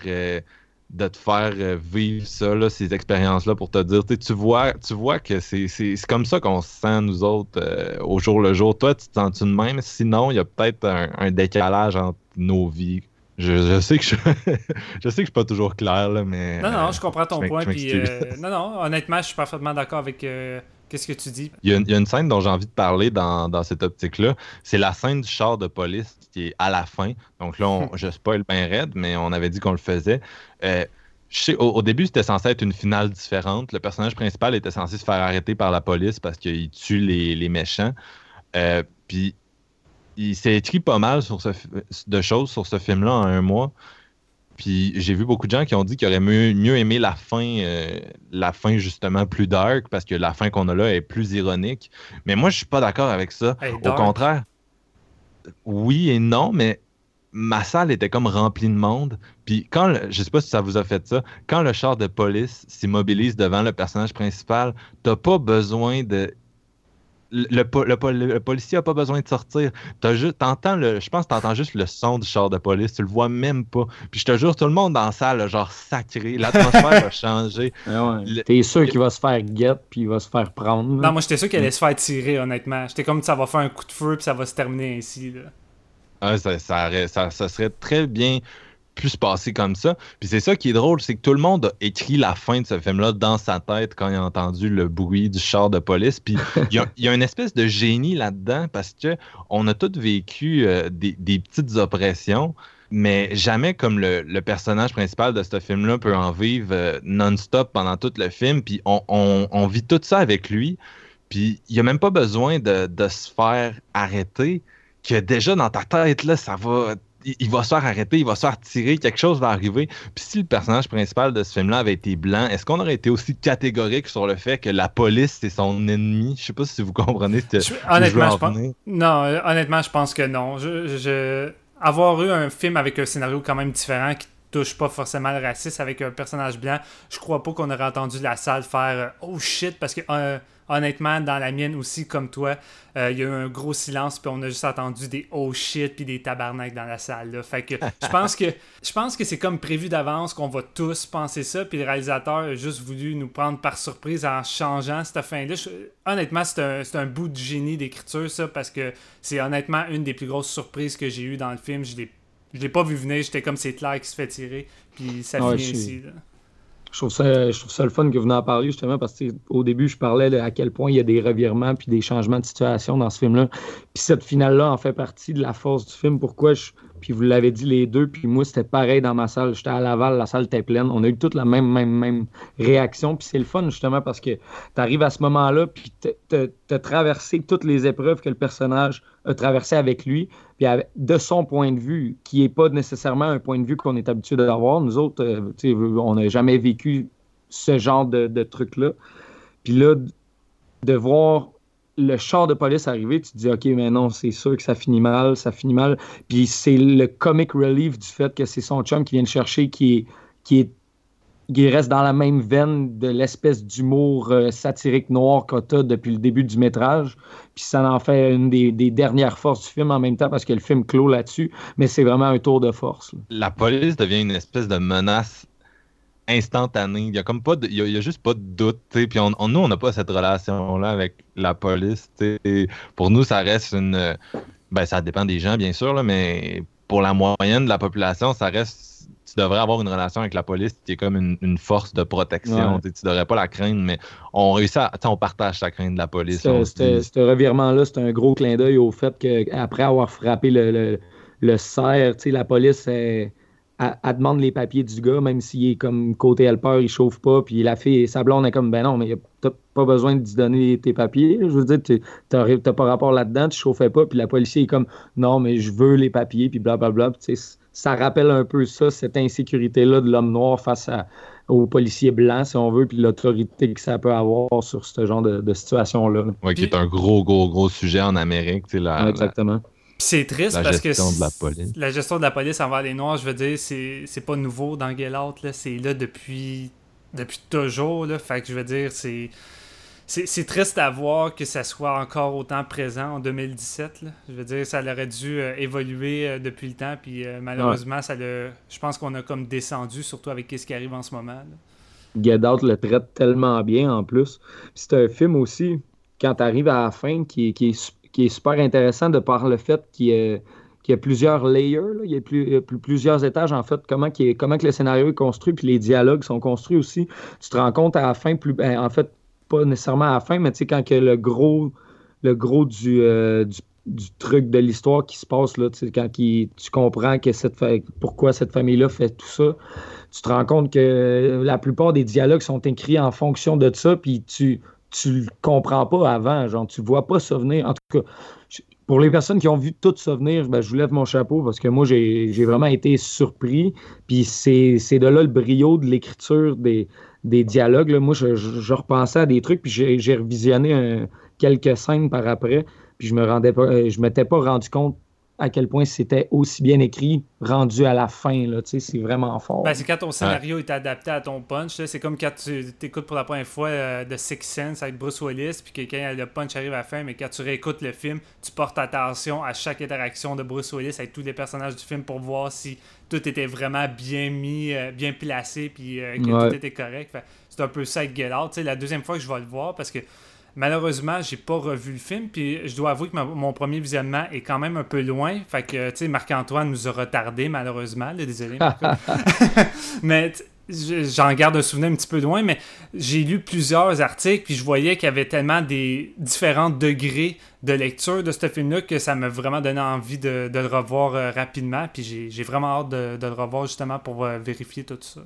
de te faire euh, vivre ça, là, ces expériences-là pour te dire, tu vois, tu vois que c'est comme ça qu'on se sent, nous autres, euh, au jour le jour. Toi, tu te sens-tu de même? Sinon, il y a peut-être un, décalage entre nos vies. Je, sais que je, je sais que je suis pas toujours clair, là, mais. Non, non, je comprends ton point. Puis, euh, non, non, honnêtement, je suis parfaitement d'accord avec Qu'est-ce que tu dis? Il y, a, une scène dont j'ai envie de parler dans, cette optique-là. C'est la scène du char de police qui est à la fin. Donc là, je spoil bien raide, mais on avait dit qu'on le faisait. Euh, au, début, c'était censé être une finale différente. Le personnage principal était censé se faire arrêter par la police parce qu'il tue les, méchants. Euh, puis il s'est écrit pas mal sur ce, de choses sur ce film-là en un mois. Puis j'ai vu beaucoup de gens qui ont dit qu'ils auraient mieux, aimé la fin, euh, la fin justement plus dark, parce que la fin qu'on a là est plus ironique. Mais moi, je suis pas d'accord avec ça. Au contraire, oui et non, mais ma salle était comme remplie de monde. Puis quand, je sais pas si ça vous a fait ça, quand le char de police s'immobilise devant le personnage principal, t'as pas besoin de le, policier n'a pas besoin de sortir. Juste, le, je pense que tu entends juste le son du char de police. Tu le vois même pas. Puis je te jure, tout le monde dans la salle, genre sacré. L'atmosphère va changer. Ah T'es sûr qu'il va se faire guette puis il va se faire prendre. Non, moi j'étais sûr qu'il allait se faire tirer, honnêtement. J'étais comme ça va faire un coup de feu puis ça va se terminer ainsi. Ah, ça, ça, ça serait très bien pu se passer comme ça. Puis c'est ça qui est drôle, c'est que tout le monde a écrit la fin de ce film-là dans sa tête quand il a entendu le bruit du char de police. Puis il y, a une espèce de génie là-dedans parce que on a tous vécu euh, des, petites oppressions. Mais jamais comme le, personnage principal de ce film-là peut en vivre euh, non-stop pendant tout le film. Puis on, vit tout ça avec lui. Puis il n'y a même pas besoin de, de se faire arrêter que déjà dans ta tête, là, ça va il, va se faire arrêter, il va se faire tirer, quelque chose va arriver. Puis si le personnage principal de ce film-là avait été blanc, est-ce qu'on aurait été aussi catégorique sur le fait que la police c'est son ennemi? Je sais pas si vous comprenez ce que honnêtement, je, pense. Non, euh, honnêtement, je pense que non. Je, avoir eu un film avec un scénario quand même différent qui touche pas forcément le racisme avec un personnage blanc, je crois pas qu'on aurait entendu la salle faire euh, oh shit parce que euh, honnêtement dans la mienne aussi comme toi, euh, il y a eu un gros silence puis on a juste entendu des oh shit puis des tabarnak dans la salle là. Fait que je pense que je pense que c'est comme prévu d'avance qu'on va tous penser ça puis le réalisateur a juste voulu nous prendre par surprise en changeant cette fin là. honnêtement, c'est un, un, bout de génie d'écriture ça parce que c'est honnêtement une des plus grosses surprises que j'ai eues dans le film, je l'ai je l'ai pas vu venir, j'étais comme c'est clair qui se fait tirer, puis ça finit ici. Je trouve, ça, je trouve ça le fun que vous en parliez justement parce qu'au début, je parlais de à quel point il y a des revirements puis des changements de situation dans ce film-là. Puis cette finale-là en fait partie de la force du film. Pourquoi je, puis vous l'avez dit les deux, puis moi c'était pareil dans ma salle. J'étais à Laval, la salle était pleine. On a eu toute la même, même, même réaction. Puis c'est le fun justement parce que tu arrives à ce moment-là, puis tu as traversé toutes les épreuves que le personnage a traversées avec lui. Puis de son point de vue, qui n'est pas nécessairement un point de vue qu'on est habitué d'avoir. Nous autres, euh, on n'a jamais vécu ce genre de, de truc-là. Puis là, de voir le char de police arrivé, tu te dis, OK, mais non, c'est sûr que ça finit mal, ça finit mal. Puis c'est le comic relief du fait que c'est son chum qui vient le chercher, qui est, qui est qui reste dans la même veine de l'espèce d'humour euh, satirique noir qu'on a depuis le début du métrage. Puis ça en fait une des, dernières forces du film en même temps parce que le film clôt là-dessus, mais c'est vraiment un tour de force. La police devient une espèce de menace instantané. Il y a comme pas il, y a, juste pas de doute. Puis on, nous, on n'a pas cette relation-là avec la police. Pour nous, ça reste une. Ben, ça dépend des gens, bien sûr, là, mais pour la moyenne de la population, ça reste. Tu devrais avoir une relation avec la police qui est comme une, force de protection. Tu devrais pas la craindre, mais on réussit à. On partage la crainte de la police. Ce revirement-là, c'est un gros clin d'œil au fait qu'après avoir frappé le, le, le cerf, la police est elle, demande les papiers du gars, même s'il est comme côté helper, il chauffe pas, puis la fille, sa blonde est comme, ben non, mais t'as pas besoin de lui donner tes papiers. Je veux dire, t'as pas rapport là-dedans, tu chauffais pas, puis la policier est comme, non, mais je veux les papiers, puis blablabla. ça rappelle un peu ça, cette insécurité-là de l'homme noir face à, aux policiers blancs, si on veut, puis l'autorité que ça peut avoir sur ce genre de, situation-là. Oui, qui est un gros, gros, gros sujet en Amérique. Là, exactement c'est triste parce que de la, police. la gestion de la police envers les Noirs, je veux dire, c'est pas nouveau dans Get Out. C'est là depuis, depuis toujours. Là. Fait que je veux dire, c'est. C'est triste à voir que ça soit encore autant présent en 2017. Là. Je veux dire, ça aurait dû euh, évoluer euh, depuis le temps, puis euh, malheureusement, ça le, je pense qu'on a comme descendu, surtout avec ce qui arrive en ce moment. Get Out le traite tellement bien en plus. C'est un film aussi, quand tu arrives à la fin, qui, qui est qui est super intéressant de par le fait qu'il y a, plusieurs layers, il y a, plus, plusieurs étages en fait, comment, que le scénario est construit, puis les dialogues sont construits aussi. Tu te rends compte à la fin, plus, ben, en fait, pas nécessairement à la fin, mais tu sais, quand que le gros, le gros du, euh, truc de l'histoire qui se passe, là, quand tu comprends que pourquoi cette famille-là fait tout ça, tu te rends compte que la plupart des dialogues sont écrits en fonction de ça, puis tu tu le comprends pas avant, genre tu vois pas ça venir. En tout cas, pour les personnes qui ont vu tout ça venir, ben, je vous lève mon chapeau parce que moi j'ai vraiment été surpris. Puis c'est de là le brio de l'écriture des, dialogues. Moi, je, repensais à des trucs, puis j'ai revisionné quelques scènes par après, puis je me rendais pas, euh, je m'étais pas rendu compte à quel point c'était aussi bien écrit rendu à la fin. C'est vraiment fort. Ben, c'est quand ton scénario est adapté à ton punch. C'est comme quand tu écoutes pour la première fois euh, The Six Sense avec Bruce Willis, puis que quand le punch arrive à la fin, mais quand tu réécoutes le film, tu portes attention à chaque interaction de Bruce Willis avec tous les personnages du film pour voir si tout était vraiment bien mis, euh, bien placé, puis euh, que tout était correct. C'est un peu ça avec Get Out. la deuxième fois que je vais le voir, parce que Malheureusement, j'ai pas revu le film, puis je dois avouer que mon premier visionnement est quand même un peu loin. Fait que, tu sais, Marc-Antoine nous a retardé, malheureusement. désolé, Mais j'en garde un souvenir un petit peu loin, mais j'ai lu plusieurs articles, puis je voyais qu'il y avait tellement des différents degrés de lecture de ce film-là que ça m'a vraiment donné envie de, le revoir euh, rapidement. Puis j'ai vraiment hâte de, le revoir justement pour euh, vérifier tout ça.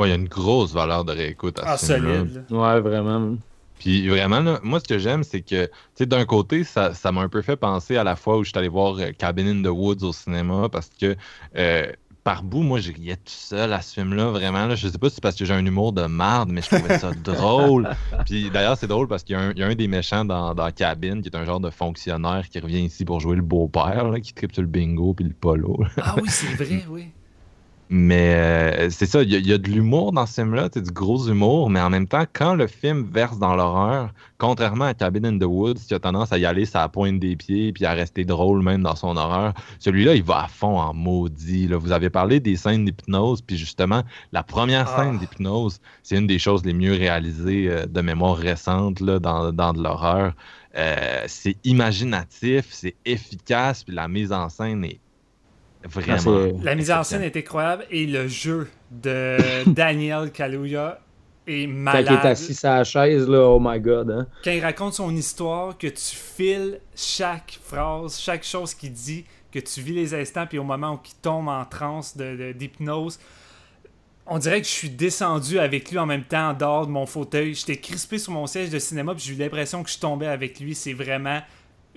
il y a une grosse valeur de réécoute à ah, ce solide. Ouais, vraiment. Puis vraiment, moi, ce que j'aime, c'est que, tu sais, d'un côté, ça, m'a un peu fait penser à la fois où je suis allé voir euh, Cabin in the Woods au cinéma parce que, euh, par bout, moi, je riais tout seul à ce film-là, vraiment. Là, je sais pas si c'est parce que j'ai un humour de marde, mais je trouvais ça drôle. Puis d'ailleurs, c'est drôle parce qu'il y, a un des méchants dans, dans Cabine qui est un genre de fonctionnaire qui revient ici pour jouer le beau-père, qui tripe sur le bingo puis le polo. Ah oui, c'est vrai, oui. Mais euh, c'est ça, il y, a de l'humour dans ce film-là, du gros humour, mais en même temps, quand le film verse dans l'horreur, contrairement à Cabin in the Woods, qui a tendance à y aller ça pointe des pieds puis à rester drôle même dans son horreur, celui-là, il va à fond en maudit. Là. Vous avez parlé des scènes d'hypnose, puis justement, la première ah. scène d'hypnose, c'est une des choses les mieux réalisées euh, de mémoire récente là, dans, dans de l'horreur. Euh, c'est imaginatif, c'est efficace, puis la mise en scène est Vraiment. La mise en scène est incroyable et le jeu de Daniel Kaluuya est malade. Quand il est assis à la chaise, là, oh my god. Hein? Quand il raconte son histoire, que tu files chaque phrase, chaque chose qu'il dit, que tu vis les instants, puis au moment où il tombe en transe d'hypnose, on dirait que je suis descendu avec lui en même temps en dehors de mon fauteuil. J'étais crispé sur mon siège de cinéma, puis j'ai eu l'impression que je tombais avec lui. C'est vraiment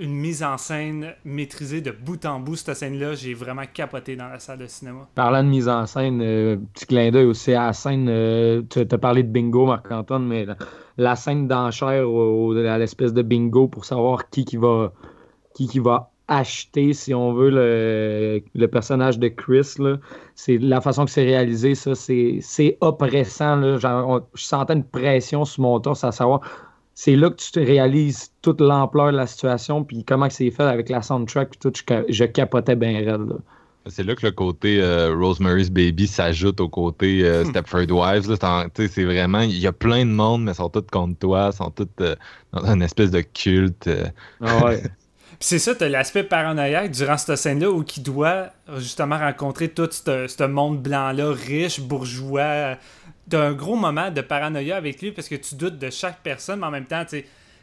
une mise en scène maîtrisée de bout en bout, cette scène-là. J'ai vraiment capoté dans la salle de cinéma. Parlant de mise en scène, euh, petit clin d'œil aussi à la scène, euh, tu as parlé de bingo, Marc-Antoine, mais la, scène d'enchère à l'espèce de bingo pour savoir qui, qui, va, qui, qui va acheter, si on veut, le, personnage de Chris. La façon que c'est réalisé, ça, c'est oppressant. Je sentais une pression sur mon torse à savoir c'est là que tu te réalises toute l'ampleur de la situation, puis comment c'est fait avec la soundtrack, puis tout, je, capotais bien raide. C'est là que le côté euh, Rosemary's Baby s'ajoute au côté euh, hmm. Stepford Wives. C'est vraiment, il y a plein de monde, mais ils sont tous contre toi, ils sont tous euh, dans une espèce de culte. Ah ouais. c'est ça, tu as l'aspect paranoïaque durant cette scène-là où qui doit justement rencontrer tout ce monde blanc-là, riche, bourgeois, t'as un gros moment de paranoïa avec lui parce que tu doutes de chaque personne, mais en même temps,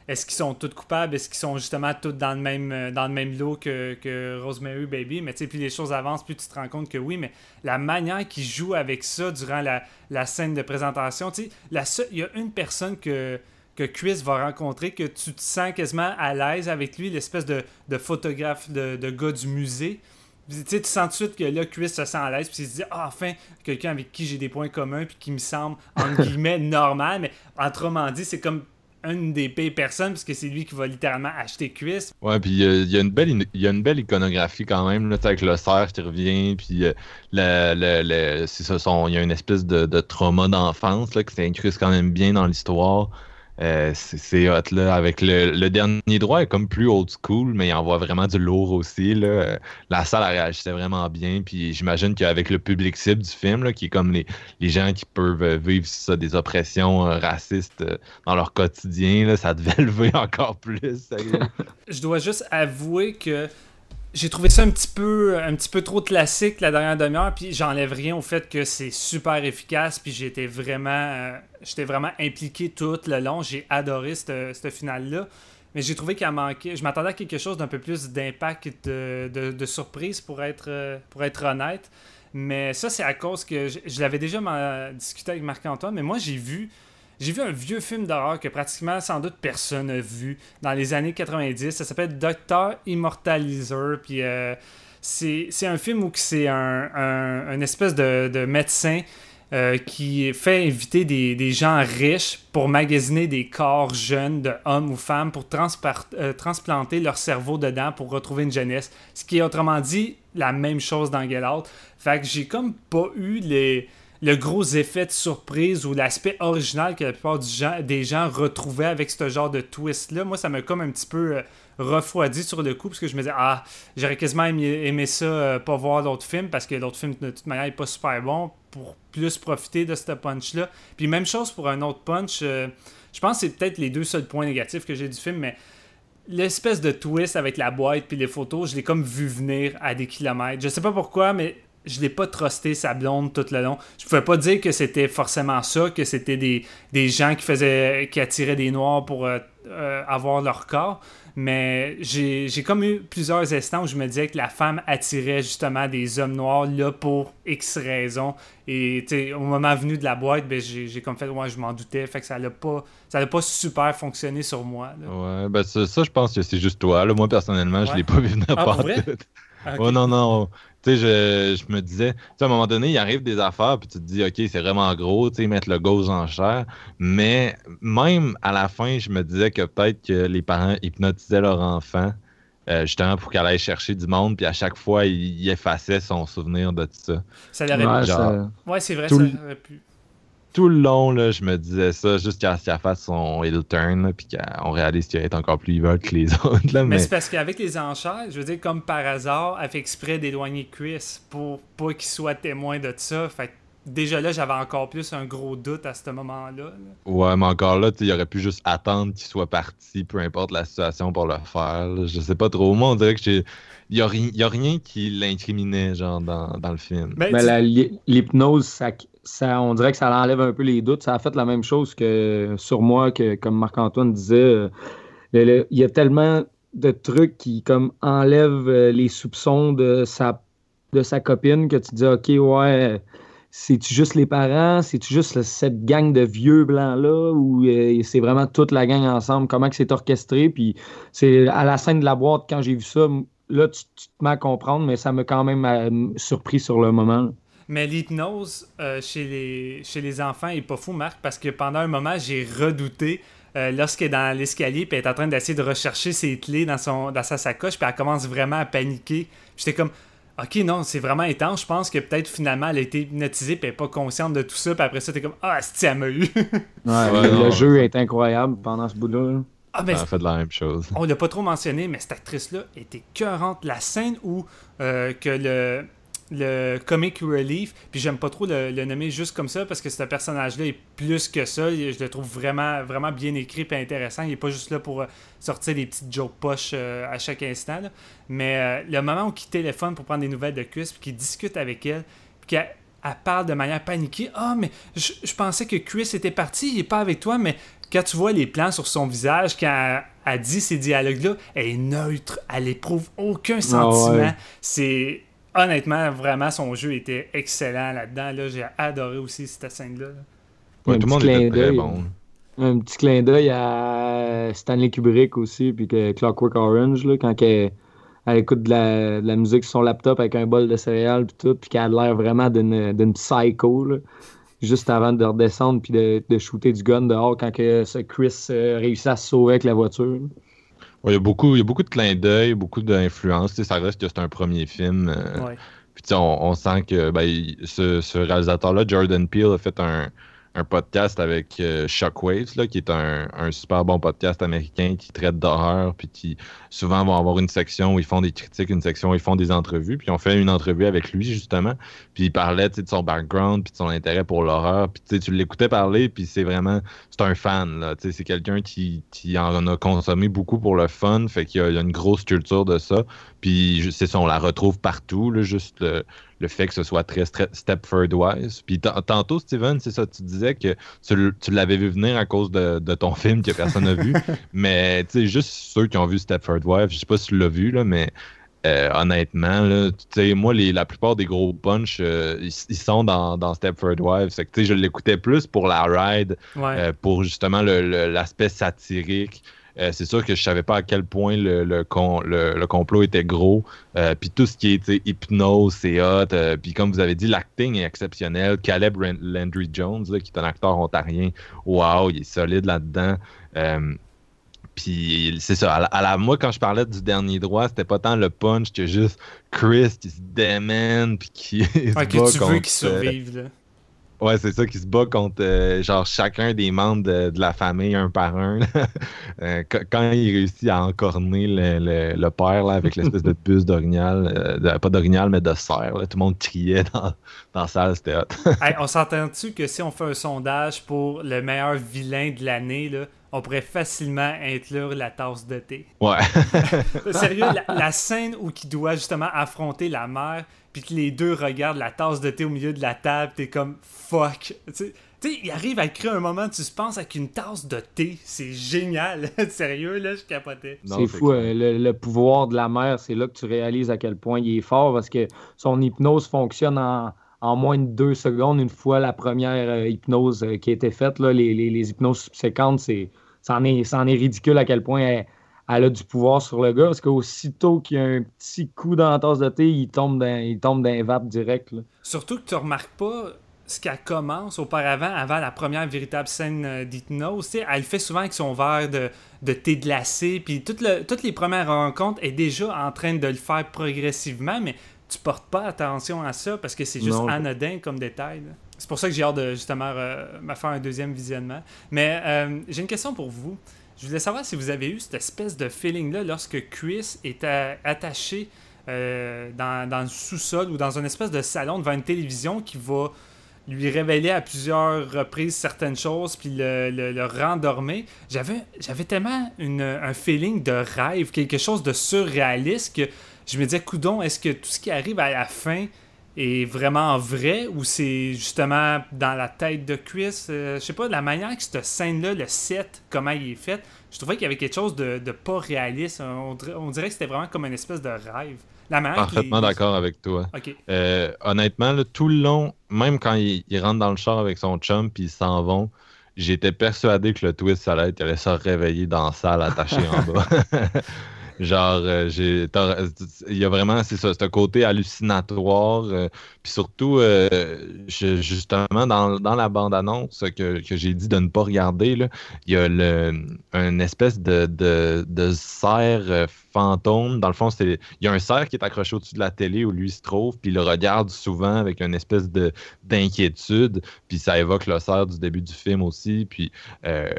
est-ce qu'ils sont tous coupables? Est-ce qu'ils sont justement tous dans le même, euh, dans le même lot que, Rosemary Baby? Mais plus les choses avancent, plus tu te rends compte que oui, mais la manière qu'il joue avec ça durant la, la scène de présentation, tu sais, il y a une personne que, que Chris va rencontrer que tu te sens quasiment à l'aise avec lui, l'espèce de, de photographe de, de gars du musée tu sens tout de suite que là, Chris se sent à l'aise, puis il se dit, ah, enfin, quelqu'un avec qui j'ai des points communs, puis qui me semble, entre guillemets, normal, mais autrement dit, c'est comme une des pires personnes, puisque c'est lui qui va littéralement acheter Chris. Ouais, puis il y, a une belle, y a une belle iconographie quand même, là, avec le cerf qui revient, puis euh, le, le, il y a une espèce de, de trauma d'enfance qui s'incruste quand même bien dans l'histoire. Euh, c'est hot là. Avec le, dernier droit est comme plus old school, mais il envoie vraiment du lourd aussi. Là. La salle a réagissait vraiment bien. Puis j'imagine qu'avec le public cible du film, là, qui est comme les, les gens qui peuvent vivre ça, des oppressions euh, racistes euh, dans leur quotidien, là, ça devait lever encore plus. Je dois juste avouer que j'ai trouvé ça un petit peu un petit peu trop classique la dernière demi-heure puis j'enlève rien au fait que c'est super efficace puis j'étais vraiment euh, j'étais vraiment impliqué tout le long. J'ai adoré ce finale là mais j'ai trouvé qu'il a manqué je m'attendais à quelque chose d'un peu plus d'impact de, de, surprise pour être euh, pour être honnête. Mais ça c'est à cause que je, je l'avais déjà discuté avec Marc-Antoine mais moi j'ai vu j'ai vu un vieux film d'horreur que pratiquement sans doute personne n'a vu dans les années 90. Ça s'appelle Docteur Immortalizer. Puis euh, c'est un film où c'est un, espèce de, médecin euh, qui fait inviter des, gens riches pour magasiner des corps jeunes de hommes ou femmes pour euh, transplanter leur cerveau dedans pour retrouver une jeunesse. Ce qui est autrement dit la même chose dans Get Out. Fait que j'ai comme pas eu les le gros effet de surprise ou l'aspect original que la plupart des gens retrouvaient avec ce genre de twist-là. Moi, ça m'a comme un petit peu euh, refroidi sur le coup parce que je me disais, ah, j'aurais quasiment aimé, ça, euh, pas voir l'autre film parce que l'autre film, de toute manière, n'est pas super bon pour plus profiter de ce punch-là. Puis même chose pour un autre punch. Euh, je pense que c'est peut-être les deux seuls points négatifs que j'ai du film, mais l'espèce de twist avec la boîte puis les photos, je l'ai comme vu venir à des kilomètres. Je sais pas pourquoi, mais je l'ai pas trusté sa blonde tout le long. Je pouvais pas dire que c'était forcément ça, que c'était des, gens qui faisaient qui attiraient des noirs pour euh, euh, avoir leur corps. Mais j'ai comme eu plusieurs instants où je me disais que la femme attirait justement des hommes noirs là pour X raisons. Et au moment venu de la boîte, ben, j'ai comme fait, ouais, je m'en doutais. Fait que ça n'a pas, ça pas super fonctionné sur moi. Ouais, ben ça, je pense que c'est juste toi. Là. Moi, personnellement, je l'ai pas vu venir ah, Oh non, non. Tu sais, je, je me disais, tu sais, à un moment donné, il arrive des affaires, puis tu te dis, OK, c'est vraiment gros, tu sais, mettre le go aux enchères. Mais même à la fin, je me disais que peut-être que les parents hypnotisaient leur enfant, euh, justement pour qu'elle aille chercher du monde, puis à chaque fois, il, il effaçait son souvenir de tout ça. Ça l'aurait Ouais, genre- ça- Ouais, c'est vrai, Tout ça aurait pu. Tout le long, là, je me disais ça, jusqu'à ce qu'elle fasse son heel turn, puis qu'on réalise qu'elle est encore plus evil que les autres. Là, Mais, mais c'est parce qu'avec les enchères, je veux dire, comme par hasard, elle fait exprès d'éloigner Chris pour pas qu'il soit témoin de ça. Fait que déjà là, j'avais encore plus un gros doute à ce moment-là. là. Ouais, mais encore là, il aurait pu juste attendre qu'il soit parti, peu importe la situation pour le faire. là. Je sais pas trop. Moi, on dirait que j'ai. Il y a, ri- rien qui l'incriminait, genre, dans, dans le film. Ben, Mais tu- l'hypnose, ça, ça, on dirait que ça enlève un peu les doutes. Ça a fait la même chose que sur moi, que comme Marc-Antoine disait. euh, le- le- il y a tellement de trucs qui comme enlèvent euh, les soupçons de sa, de sa copine que tu dis OK, ouais, c'est-tu juste les parents? C'est-tu juste cette gang de vieux blancs-là? Ou euh, c'est vraiment toute la gang ensemble? Comment c'est orchestré? Puis c'est à la scène de la boîte, quand j'ai vu ça, là, tu, te mets à comprendre, mais ça m'a quand même euh, surpris sur le moment. Mais l'hypnose euh, chez, les, chez les enfants est pas fou, Marc, parce que pendant un moment, j'ai redouté euh, lorsqu'elle est dans l'escalier puis elle est en train d'essayer de rechercher ses clés dans, son, dans sa sacoche, puis elle commence vraiment à paniquer. J'étais comme, ok, non, c'est vraiment étrange. Je pense que peut-être finalement elle a été hypnotisée puis elle est pas consciente de tout ça, puis après ça, t'es comme, ah, si elle m'a eu. Ouais, Ouais, le, jeu est incroyable pendant ce bout-là. là. ah, ben, Ça a fait de la même chose. On l'a pas trop mentionné, mais cette actrice-là était cœurante. La scène où euh, que le, le comic relief, puis j'aime pas trop le, le nommer juste comme ça parce que ce personnage-là est plus que ça. Je le trouve vraiment, vraiment bien écrit et intéressant. Il est pas juste là pour euh, sortir des petites jokes poches euh, à chaque instant. là. Mais euh, le moment où il téléphone pour prendre des nouvelles de Chris, puis qu'il discute avec elle, puis qu'elle elle parle de manière paniquée. Ah, mais je, je pensais que Chris était parti, il est pas avec toi, mais quand tu vois les plans sur son visage, quand elle, elle dit ces dialogues-là, elle est neutre, elle éprouve aucun sentiment. ouais. C'est. Honnêtement, vraiment, son jeu était excellent là-dedans. Là, J'ai adoré aussi cette scène-là. Ouais, Un tout le petit monde clin était très d'œil. bon. Un petit clin d'œil à Stanley Kubrick aussi, puis que Clockwork Orange, là, quand elle, elle écoute de la, de la musique sur son laptop avec un bol de céréales, puis tout, puis qu'elle a l'air vraiment d'une d'une psycho, là, juste avant de redescendre, puis de, de shooter du gun dehors quand que ce Chris euh, réussit à se sauver avec la voiture. Il, y a beaucoup, il y a beaucoup de clins d'œil, beaucoup d'influence. Tu sais, Ça reste que c'est un premier film. euh, Ouais. Puis on, on sent que ben, ce réalisateur-là, Jordan Peele, a fait un, un podcast avec euh, Shockwaves, là, qui est un, super bon podcast américain qui traite d'horreur, puis qui souvent vont avoir une section où ils font des critiques, une section où ils font des entrevues. Puis on fait une entrevue avec lui, justement. Puis il parlait de son background, puis de son intérêt pour l'horreur. Puis tu l'écoutais parler, puis c'est vraiment... C'est un fan, là. C'est quelqu'un qui, qui en a consommé beaucoup pour le fun, fait qu'il y a, une grosse culture de ça. Puis c'est ça, on la retrouve partout, là, juste le, le fait que ce soit très Stepford-wise. Puis tantôt, Steven, c'est ça, tu disais que tu, tu l'avais vu venir à cause de, de ton film que personne n'a vu. mais tu sais, juste ceux qui ont vu Stepford-Wives, je sais pas si tu l'as vu, là, mais euh, honnêtement, là, tu sais, moi, les, la plupart des gros punch, euh, ils, ils sont dans, dans tu sais, je l'écoutais plus pour la ride, Ouais. euh, pour justement l'aspect satirique. Euh, c'est sûr que je savais pas à quel point le, le, con- le- le complot était gros. Euh, puis tout ce qui est hypnose, c'est hot. Euh, puis comme vous avez dit, l'acting est exceptionnel. Caleb Landry Jones, là, qui est un acteur ontarien, wow, il est solide là-dedans. Puis c'est ça. À la, à la- moi, quand je parlais du dernier droit, c'était pas tant le punch que juste Chris qui se démène puis qui Ouais, que tu veux qu'il survive. Là. Ouais, c'est ça qui se bat contre euh, genre chacun des membres de, de la famille un par un. Euh, quand- il réussit à encorner le, le- le père là, avec l'espèce de bus d'orignal, euh, pas d'orignal mais de cerf, là, tout le monde criait dans, dans la salle, c'était hot. Hey, on s'entend-tu que si on fait un sondage pour le meilleur vilain de l'année, on pourrait facilement inclure la tasse de thé? Ouais. Sérieux, la, la scène où il doit justement affronter la mère, puis que les deux regardent la tasse de thé au milieu de la table, t'es comme fuck. Tu sais, il arrive à créer un moment de suspense avec une tasse de thé. C'est génial. Sérieux, là, je capotais. C'est fou, euh, le, le pouvoir de la mère, c'est là que tu réalises à quel point il est fort parce que son hypnose fonctionne en, en moins de deux secondes une fois la première euh, hypnose euh, qui a été faite. Là, les, les- les hypnoses subséquentes, c'est, c'en est, est ridicule à quel point elle, elle a du pouvoir sur le gars parce qu'aussitôt qu'il y a un petit coup dans la tasse de thé, il tombe dans, il tombe dans les vapes direct. là. Surtout que tu remarques pas ce qu'elle commence auparavant, avant la première véritable scène euh, d'hypnose. Elle fait souvent avec son verre de, de thé glacé, puis toute le- toutes les premières rencontres est déjà en train de le faire progressivement, mais tu portes pas attention à ça parce que c'est juste Non. anodin comme détail. là. C'est pour ça que j'ai hâte de justement euh, me faire un deuxième visionnement. Mais euh, j'ai une question pour vous. Je voulais savoir si vous avez eu cette espèce de feeling-là lorsque Chris est à- attaché euh, dans, le sous-sol ou dans une espèce de salon devant une télévision qui va lui révéler à plusieurs reprises certaines choses puis le, le. J'avais, j'avais tellement une- un feeling de rêve, quelque chose de surréaliste que je me disais, coudon, est-ce que tout ce qui arrive à la fin est vraiment vrai ou c'est justement dans la tête de Chris? Euh, je sais pas, la manière que cette scène-là, le set, comment il est fait, je trouvais qu'il y avait quelque chose de, de pas réaliste. On dirait, on dirait que c'était vraiment comme une espèce de rêve. La manière Parfaitement d'accord avec toi. Ok. Euh, honnêtement, là, tout le long, même quand il, il rentre dans le char avec son chum puis ils s'en vont, j'étais persuadé que le twist, ça allait être, il allait se réveiller dans la salle attaché en bas. Genre, euh, j'ai, il y a vraiment, c'est ça, ce côté hallucinatoire. euh, puis surtout, euh, je- justement, dans, dans la bande-annonce que, que j'ai dit de ne pas regarder, là, il y a le, une espèce de, de, de cerf euh, fantôme. Dans le fond, c'est, il y a un cerf qui est accroché au-dessus de la télé où lui se trouve, puis il le regarde souvent avec une espèce de, d'inquiétude. Puis ça évoque le cerf du début du film aussi, puis euh,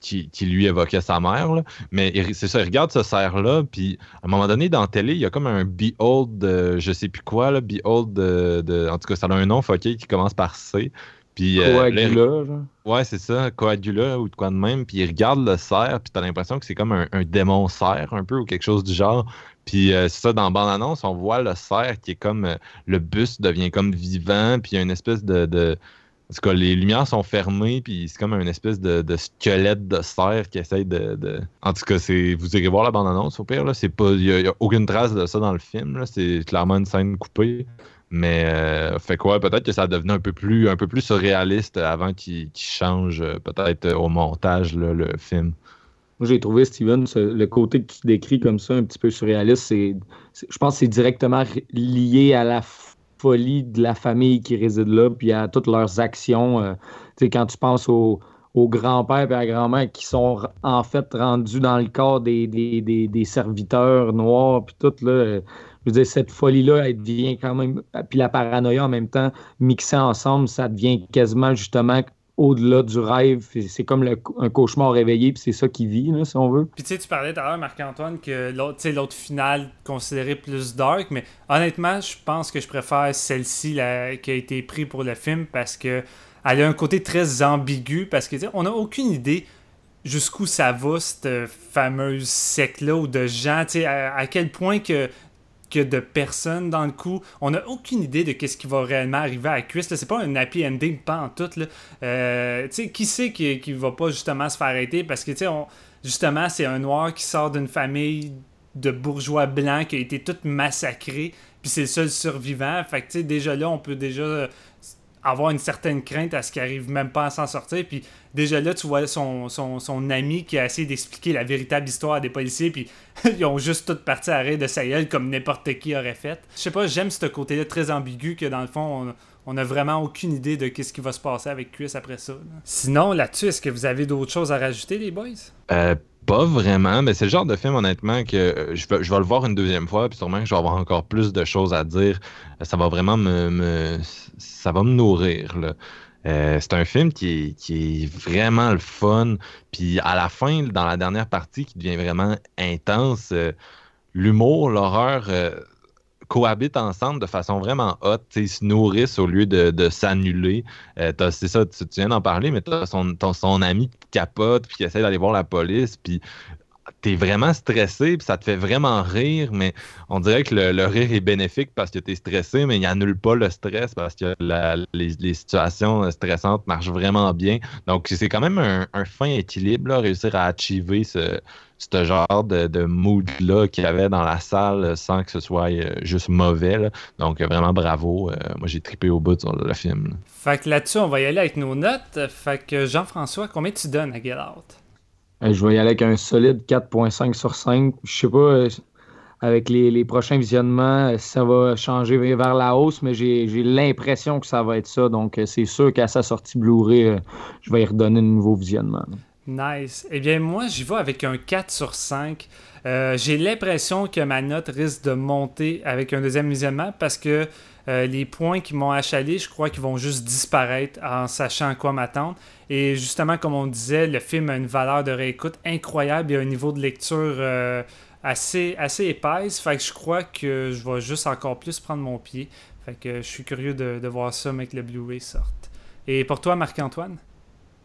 qui, lui évoquait sa mère. Mais c'est ça, il regarde ce cerf-là, puis à un moment donné, dans la télé, il y a comme un Behold, de, je sais plus quoi, là, Behold, de, de- en tout cas, ça a un nom fucké qui commence par C. Puis, euh, là, Coagula. Ouais, c'est ça, Coagula ou de quoi de même. Puis il regarde le cerf, puis t'as l'impression que c'est comme un, un démon cerf, un peu, ou quelque chose du genre. Puis euh, c'est ça, dans bande-annonce, on voit le cerf qui est comme. euh, le buste devient comme vivant, puis il y a une espèce de. de en tout cas, les lumières sont fermées, puis c'est comme une espèce de, de squelette de cerf qui essaye de. de- En tout cas, c'est vous irez voir la bande-annonce au pire. là. C'est pas, il y, a- a aucune trace de ça dans le film. là. C'est clairement une scène coupée. Mais euh, fait quoi, peut-être que ça devenait un peu plus, un peu plus surréaliste avant qu'il qu'il change euh, peut-être euh, au montage le film. Moi, j'ai trouvé, Steven, le côté que tu décris comme ça, un petit peu surréaliste, c'est, je pense que c'est directement lié à la folie de la famille qui réside là, puis à toutes leurs actions. tu sais, quand tu penses aux, aux grands-pères et à la grand-mère qui sont en fait rendus dans le corps des, des, des- des serviteurs noirs, puis tout, là, je veux dire, cette folie-là, elle devient quand même, puis la paranoïa en même temps, mixée ensemble, ça devient quasiment justement au-delà du rêve. C'est- comme un cauchemar réveillé, puis c'est ça qui vit, si on veut. Puis tu sais, tu parlais tout à l'heure, Marc-Antoine, que l'autre, finale considérée plus dark, mais honnêtement, je pense que je préfère celle-ci qui a été prise pour le film parce que elle a un côté très ambigu parce que on n'a aucune idée jusqu'où ça va cette fameuse secte-là ou de gens, à quel point que que de personnes dans le coup. On n'a aucune idée de qu'est-ce qui va réellement arriver à là. C'est pas un happy ending, pas en tout. Là. Euh, qui sait qui, qui va pas justement se faire arrêter? Parce que, justement, c'est un noir qui sort d'une famille de bourgeois blancs qui a été toute massacrée, puis c'est le seul survivant. Fait que, déjà là, on peut déjà avoir une certaine crainte à ce qu'il arrive même pas à s'en sortir. Puis déjà là, tu vois son, ami qui a essayé d'expliquer la véritable histoire des policiers, puis ils ont juste tout parti à rire de sa comme n'importe qui aurait fait. Je sais pas, j'aime ce côté-là très ambigu que dans le fond, on, on a vraiment aucune idée de qu'est-ce qui va se passer avec Chris après ça. Sinon, là-dessus, est-ce que vous avez d'autres choses à rajouter, les boys? Euh, pas vraiment, mais c'est le genre de film, honnêtement, que euh, je vais, je vais le voir une deuxième fois, puis sûrement que je vais avoir encore plus de choses à dire. Euh, Ça va vraiment me, me- ça va me nourrir. là. Euh, c'est un film qui est, qui est vraiment le fun. Puis à la fin, dans la dernière partie, qui devient vraiment intense, l'humour, l'horreur cohabitent ensemble de façon vraiment hot. tu sais, Ils se nourrissent au lieu de, de s'annuler. Euh, c'est ça, tu, tu viens d'en parler, mais t'as son, ton, son ami qui capote, puis qui essaie d'aller voir la police, puis t'es vraiment stressé, puis ça te fait vraiment rire, mais on dirait que le, le rire est bénéfique parce que t'es stressé, mais il annule pas le stress parce que la- les, les situations stressantes marchent vraiment bien. Donc, c'est quand même un, un fin équilibre, là, réussir à achiever ce, ce genre de, de mood-là qu'il y avait dans la salle sans que ce soit euh, juste mauvais. là. Donc, vraiment bravo. Euh, moi, j'ai trippé au bout sur le film. là. Fait que là-dessus, on va y aller avec nos notes. Fait que Jean-François, combien tu donnes à Get Out? Euh, je vais y aller avec un solide 4.5 sur 5. Je sais pas euh, avec les, les prochains visionnements si ça va changer vers la hausse, mais j'ai j'ai l'impression que ça va être ça. Donc, c'est sûr qu'à sa sortie Blu-ray, euh, je vais y redonner de nouveau visionnement. Nice. Eh bien, moi, j'y vais avec un 4 sur 5. Euh, J'ai l'impression que ma note risque de monter avec un deuxième visionnement parce que euh, les points qui m'ont achalé, je crois qu'ils vont juste disparaître en sachant à quoi m'attendre. Et justement, comme on disait, le film a une valeur de réécoute incroyable et un niveau de lecture euh, assez, assez épaisse. Fait que je crois que je vais juste encore plus prendre mon pied. Fait que je suis curieux de, de voir ça, mais que le Blu-ray sorte. Et pour toi, Marc-Antoine?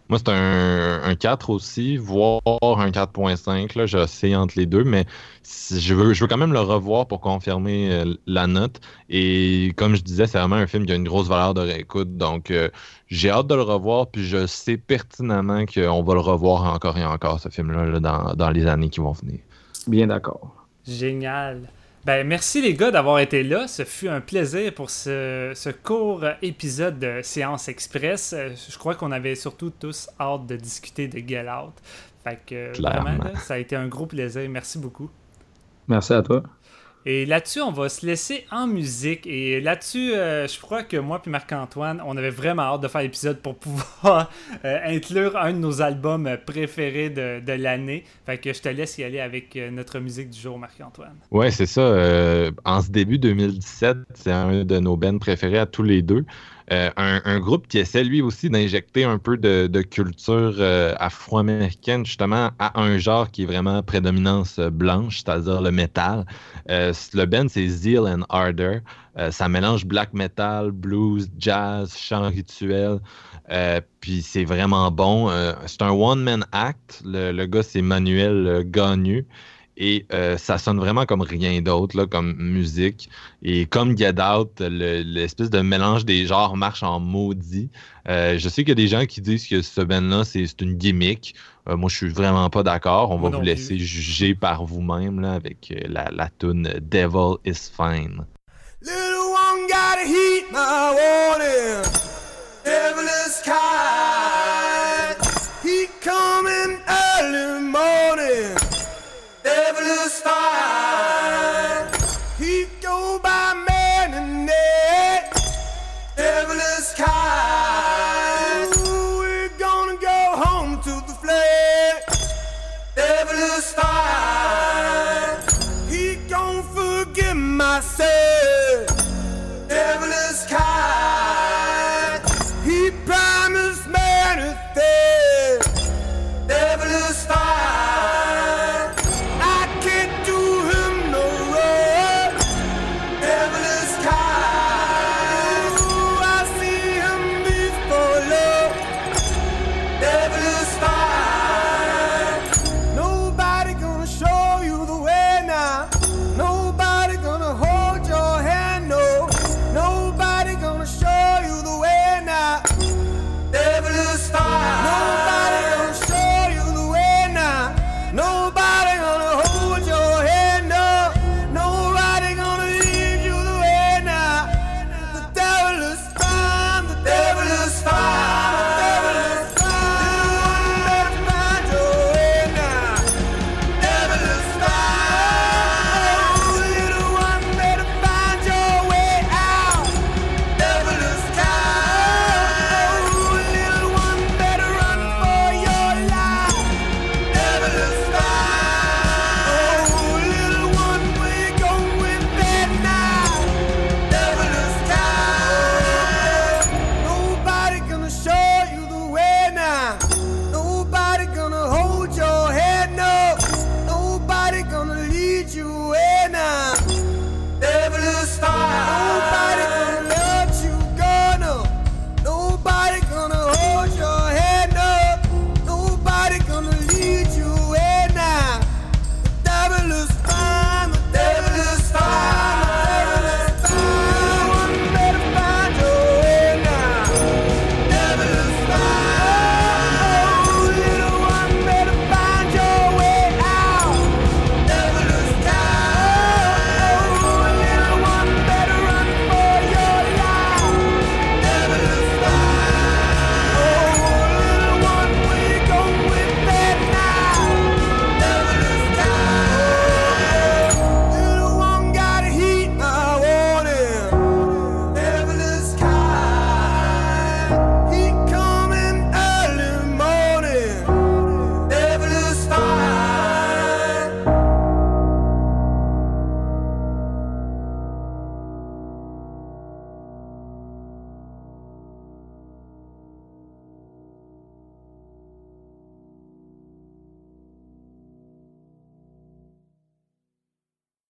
Moi, c'est un, un 4 aussi, voire un 4.5. là, J'oscille entre les deux, mais si- je veux, je veux quand même le revoir pour confirmer euh, la note. Et comme je disais, c'est vraiment un film qui a une grosse valeur de réécoute. Donc, euh, j'ai hâte de le revoir, puis je sais pertinemment qu'on va le revoir encore et encore, ce film-là, là, dans, dans les années qui vont venir. Bien d'accord. Génial. Ben, merci les gars d'avoir été là. Ce fut un plaisir pour ce, ce court épisode de Séance Express. Euh, Je crois qu'on avait surtout tous hâte de discuter de Get Out. Fait que Clairement. vraiment, là, ça a été un gros plaisir. Merci beaucoup. Merci à toi. Et là-dessus, on va se laisser en musique. Et là-dessus, euh, je crois que moi puis Marc-Antoine, on avait vraiment hâte de faire l'épisode pour pouvoir euh, inclure un de nos albums préférés de, l'année. Fait que je te laisse y aller avec euh, notre musique du jour, Marc-Antoine. Ouais, c'est ça. en ce début 2017, c'est un de nos bands préférés à tous les deux. Euh, un, groupe qui essaie lui aussi d'injecter un peu de, culture euh, afro-américaine justement à un genre qui est vraiment prédominance euh, blanche, c'est-à-dire le métal. Le band, c'est Zeal and Ardor. Ça mélange black metal, blues, jazz, chant rituel. Puis c'est vraiment bon. C'est un one-man act. Le, gars, c'est Manuel Gagnu. Et euh, ça sonne vraiment comme rien d'autre, comme musique. Et comme Get Out, l'espèce de mélange des genres marche en maudit. Euh, je sais qu'il y a des gens qui disent que ce band-là, c'est une gimmick. Euh, moi, je suis vraiment pas d'accord. On va vous laisser juger par vous-même avec la, la tune Devil is Fine. Little one got heat now,